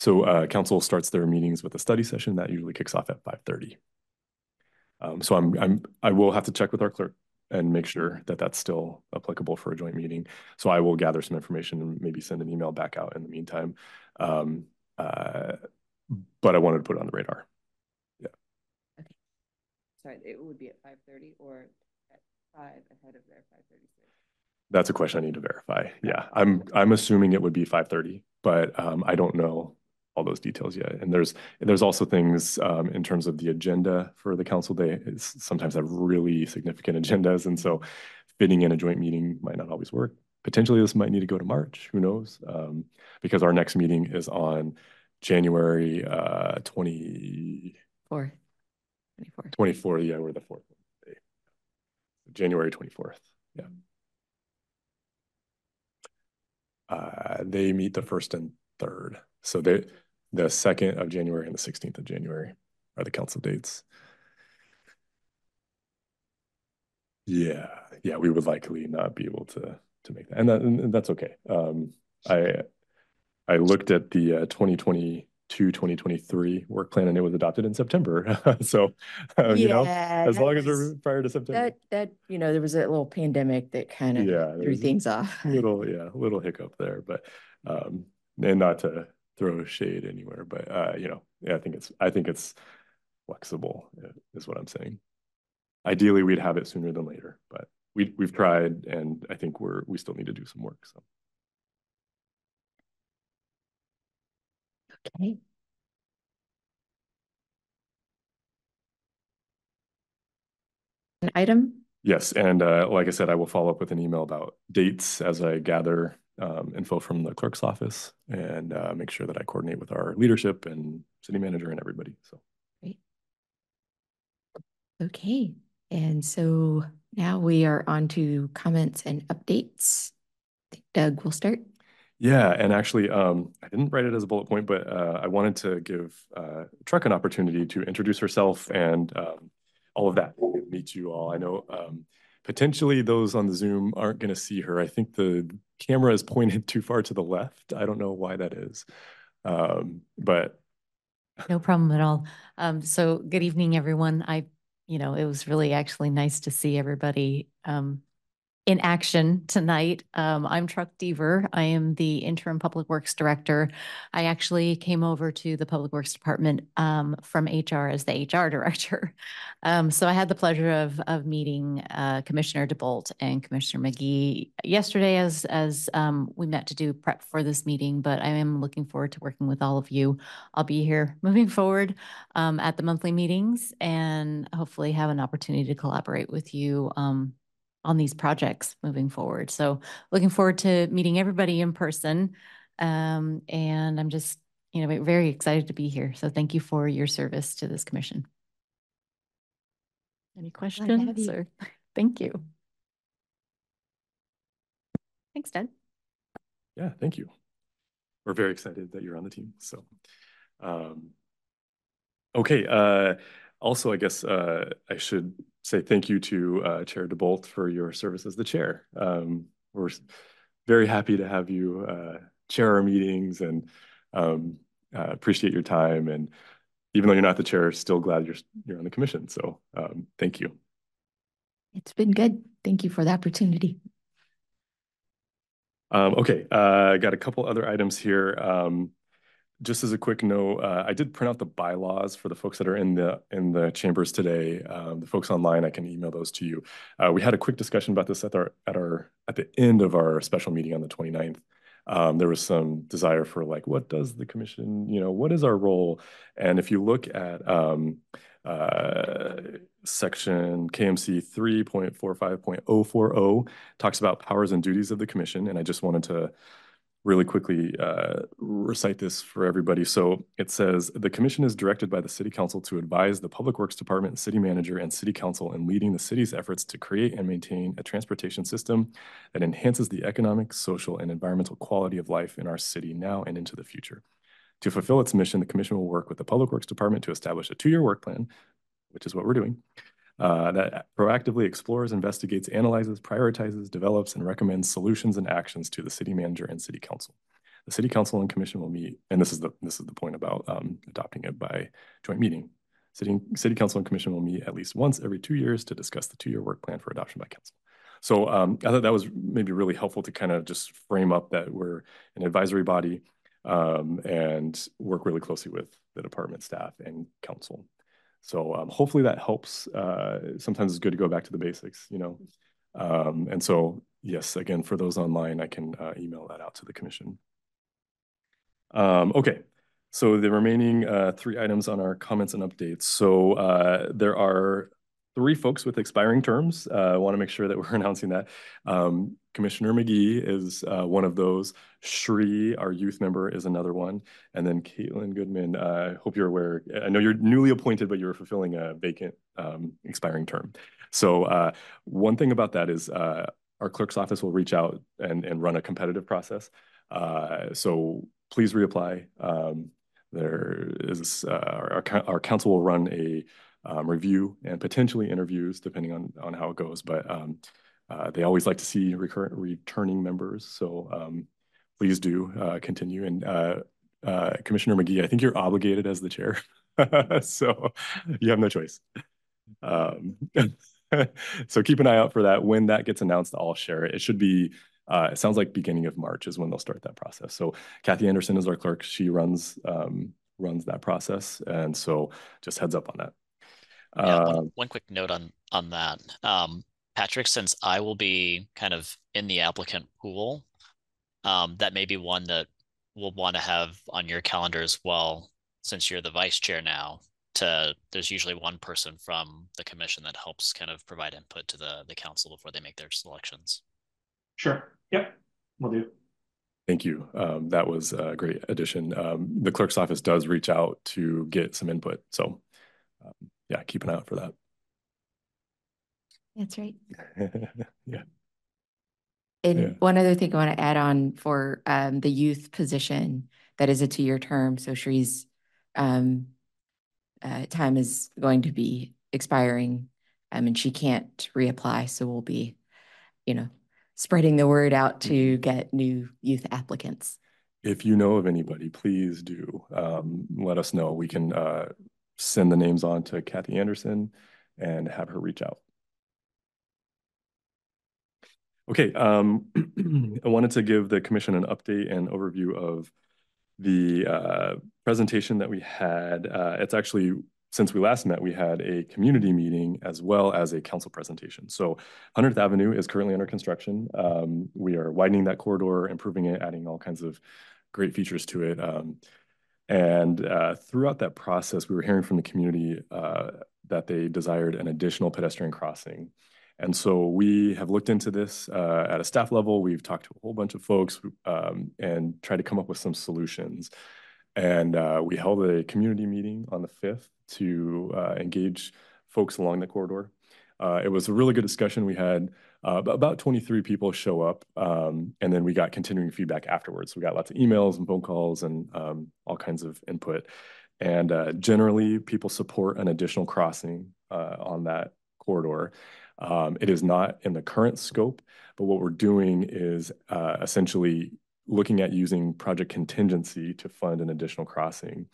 So uh, council starts their meetings with a study session that usually kicks off at five thirty. Um, so I'm, I'm, I will have to check with our clerk and make sure that that's still applicable for a joint meeting. So I will gather some information and maybe send an email back out in the meantime. Um, uh, but I wanted to put it on the radar. Yeah. Okay. Sorry, it would be at five thirty or at five ahead of their five thirty-six. That's a question I need to verify. Yeah, I'm, I'm assuming it would be five thirty, but um, I don't know all those details yet. And there's, there's also things um, in terms of the agenda for the council. They it's- sometimes have really significant agendas. And so fitting in a joint meeting might not always work. Potentially this might need to go to March, who knows? Um, because our next meeting is on January uh, 20, Fourth, twenty-fourth. 24, yeah, we're the fourth. January 24th, yeah. Uh, they meet the first and third, so they, the second of January and the sixteenth of January are the council dates. Yeah, yeah, we would likely not be able to, to make that, and that, and that's okay. Um, I, I looked at the uh, 2022, 2023 work plan and it was adopted in September. So, uh, you know, as long as we're prior to September. That, that, you know, there was a little pandemic that kind of Yeah, threw things off. Little, yeah, little hiccup there, but, um, and not to throw shade anywhere, but, uh, you know, yeah, I think it's, I think it's flexible, uh, is what I'm saying. Ideally, we'd have it sooner than later, but we, we've tried and I think we're, we still need to do some work, so. Okay. An item? Yes, and uh, like I said, I will follow up with an email about dates as I gather um, info from the clerk's office and uh, make sure that I coordinate with our leadership and city manager and everybody, so. Great. Okay, and so now we are on to comments and updates. Doug will start. Yeah, and actually, um, I didn't write it as a bullet point, but uh, I wanted to give uh, Truck an opportunity to introduce herself and um, all of that. Meet you all. I know um, potentially those on the Zoom aren't going to see her. I think the camera is pointed too far to the left. I don't know why that is, um, but No problem at all. Um, so good evening, everyone. I, you know, it was really actually nice to see everybody um in action tonight. Um, I'm Truck Deaver. I am the interim Public Works Director. I actually came over to the Public Works Department um from HR as the HR Director. Um, so I had the pleasure of of meeting uh Commissioner DeBolt and Commissioner McGee yesterday as as um we met to do prep for this meeting, but I am looking forward to working with all of you I'll be here moving forward um, at the monthly meetings and hopefully have an opportunity to collaborate with you um, on these projects moving forward. So looking forward to meeting everybody in person. Um, and I'm just, you know, very excited to be here. So thank you for your service to this commission. Any questions you. or, thank you. Thanks, Deb. yeah, thank you. We're very excited that you're on the team, so. um, Okay, uh, also, I guess uh, I should say thank you to uh, Chair DeBolt for your service as the chair. Um, We're very happy to have you uh, chair our meetings and um, uh, appreciate your time. And even though you're not the chair, still glad you're, you're on the commission. So um, thank you. It's been good. Thank you for the opportunity. Um, okay, uh, I got a couple other items here. Just as a quick note, uh, I did print out the bylaws for the folks that are in the in the chambers today. Um, the folks online, I can email those to you. Uh, we had a quick discussion about this at our at our at the end of our special meeting on the 29th. Um, there was some desire for like, what does the commission, you know, what is our role? And if you look at um, uh, section KMC 3.45.040 talks about powers and duties of the commission. And I just wanted to really quickly uh, recite this for everybody. So it says, the commission is directed by the city council to advise the public works department, city manager, and city council in leading the city's efforts to create and maintain a transportation system that enhances the economic, social, and environmental quality of life in our city now and into the future. To fulfill its mission, the commission will work with the public works department to establish a two-year work plan, which is what we're doing, uh, that proactively explores, investigates, analyzes, prioritizes, develops, and recommends solutions and actions to the city manager and city council. The city council and commission will meet, and this is the this is the point about um, adopting it by joint meeting. City, city council and commission will meet at least once every two years to discuss the two-year work plan for adoption by council. So um, I thought that was maybe really helpful to kind of just frame up that we're an advisory body um, and work really closely with the department staff and council. So um, hopefully that helps. Uh, sometimes it's good to go back to the basics, you know. Um, and so, yes, again, for those online, I can uh, email that out to the commission. Um, okay, so the remaining uh, three items on our comments and updates. So uh, there are three folks with expiring terms. Uh, I want to make sure that we're announcing that. Commissioner McGee is uh, one of those. Shri, our youth member, is another one. And then Caitlin Goodman, I uh, hope you're aware. I know you're newly appointed, but you're fulfilling a vacant um, expiring term. So uh, one thing about that is uh, our clerk's office will reach out and, and run a competitive process. Uh, so please reapply. Um, there is uh, our, our council will run a um, review and potentially interviews, depending on, on how it goes. But um, uh, they always like to see recurrent returning members. So um, please do uh, continue. And uh, uh Commissioner McGee, I think you're obligated as the chair. so you have no choice. Um, so keep an eye out for that. When that gets announced, I'll share it. It should be, uh, it sounds like beginning of March is when they'll start that process. So Kathy Anderson is our clerk. She runs um, runs that process. And so just heads up on that. Yeah, one, one quick note on on that. Um, Patrick, since I will be kind of in the applicant pool, um, that may be one that we'll want to have on your calendar as well, since you're the vice chair now. To there's usually one person from the commission that helps kind of provide input to the the council before they make their selections. Sure. Yep. We'll do. Thank you. Um, that was a great addition. Um, the clerk's office does reach out to get some input. So um, yeah, keep an eye out for that. That's right. yeah. And Yeah. one other thing I want to add on for um, the youth position, that is a two-year term, so Shree's um, uh, time is going to be expiring, um, and she can't reapply, so we'll be, you know, spreading the word out to Mm-hmm. get new youth applicants. If you know of anybody, please do um, let us know. We can uh, send the names on to Kathy Anderson and have her reach out. Okay, um, I wanted to give the commission an update and overview of the uh, presentation that we had. Uh, it's actually, since we last met, we had a community meeting as well as a council presentation. So 100th Avenue is currently under construction. Um, we are widening that corridor, improving it, adding all kinds of great features to it. Um, and uh, throughout that process, we were hearing from the community uh, that they desired an additional pedestrian crossing. And so we have looked into this uh, at a staff level. We've talked to a whole bunch of folks um, and tried to come up with some solutions. And uh, we held a community meeting on the 5th to uh, engage folks along the corridor. Uh, it was a really good discussion. We had uh, about 23 people show up, um, and then we got continuing feedback afterwards. We got lots of emails and phone calls and um, all kinds of input. And uh, generally, people support an additional crossing on that corridor. Um, it is not in the current scope, but what we're doing is uh, essentially looking at using project contingency to fund an additional crossing.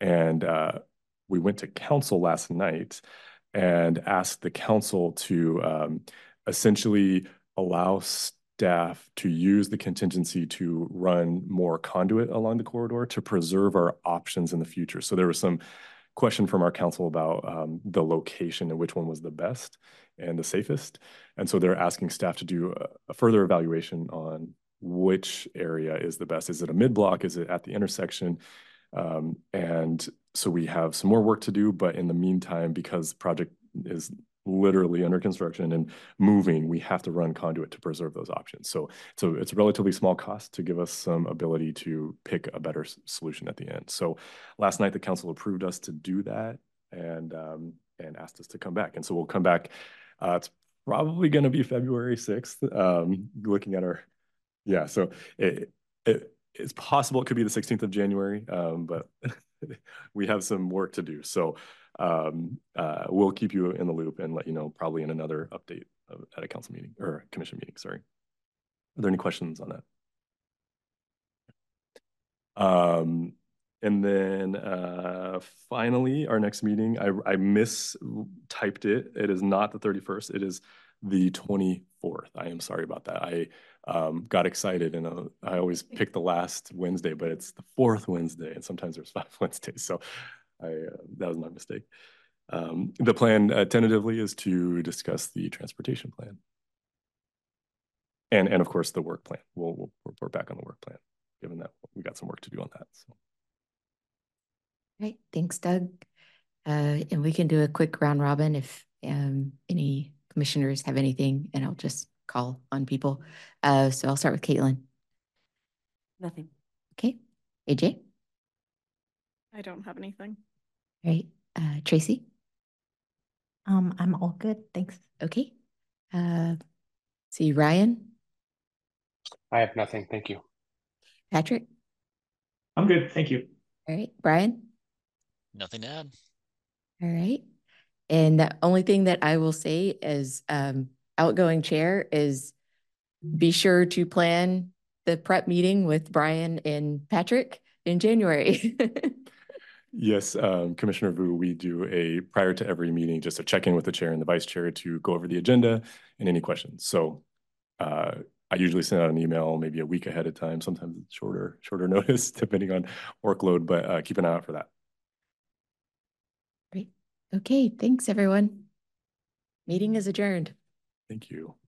And uh, we went to council last night and asked the council to um, essentially allow staff to use the contingency to run more conduit along the corridor to preserve our options in the future. So there was some question from our council about um, the location and which one was the best and the safest. And so they're asking staff to do a, a further evaluation on which area is the best. Is it a mid block? Is it at the intersection? Um, and so we have some more work to do, but in the meantime, because the project is literally under construction and moving, we have to run conduit to preserve those options. So a, it's a relatively small cost to give us some ability to pick a better solution at the end. So last night, the council approved us to do that and, um, and asked us to come back. And so we'll come back. Uh, it's probably going to be February 6th, um, looking at our, yeah, so it, it, it's possible it could be the 16th of January, um, but we have some work to do. So um, uh, we'll keep you in the loop and let you know probably in another update at a council meeting or commission meeting, sorry. Are there any questions on that? Um, and then uh, finally, our next meeting, I, I mistyped it. It is not the 31st. It is the 24th. I am sorry about that. I um, got excited and uh, I always pick the last Wednesday, but it's the fourth Wednesday and sometimes there's five Wednesdays. So I, uh, that was my mistake. Um, the plan uh, tentatively is to discuss the transportation plan. And, and of course, the work plan. We'll, we'll report back on the work plan, given that we got some work to do on that. So. Right. Thanks, Doug. Uh, and we can do a quick round robin if um, any commissioners have anything, and I'll just call on people. Uh, so I'll start with Caitlin. Nothing. Okay. AJ? I don't have anything. Right. Uh, Tracy? Um, I'm all good. Thanks. Okay. Uh, see Ryan? I have nothing. Thank you. Patrick? I'm good. Thank you. All right. Brian? Nothing to add. All right. And the only thing that I will say as um, outgoing chair is be sure to plan the prep meeting with Brian and Patrick in January. Yes, um, Commissioner Vu, we do a prior to every meeting, just a check-in with the chair and the vice chair to go over the agenda and any questions. So uh, I usually send out an email maybe a week ahead of time, sometimes shorter, shorter notice depending on workload, but uh, keep an eye out for that. Okay, thanks everyone. Meeting is adjourned. Thank you.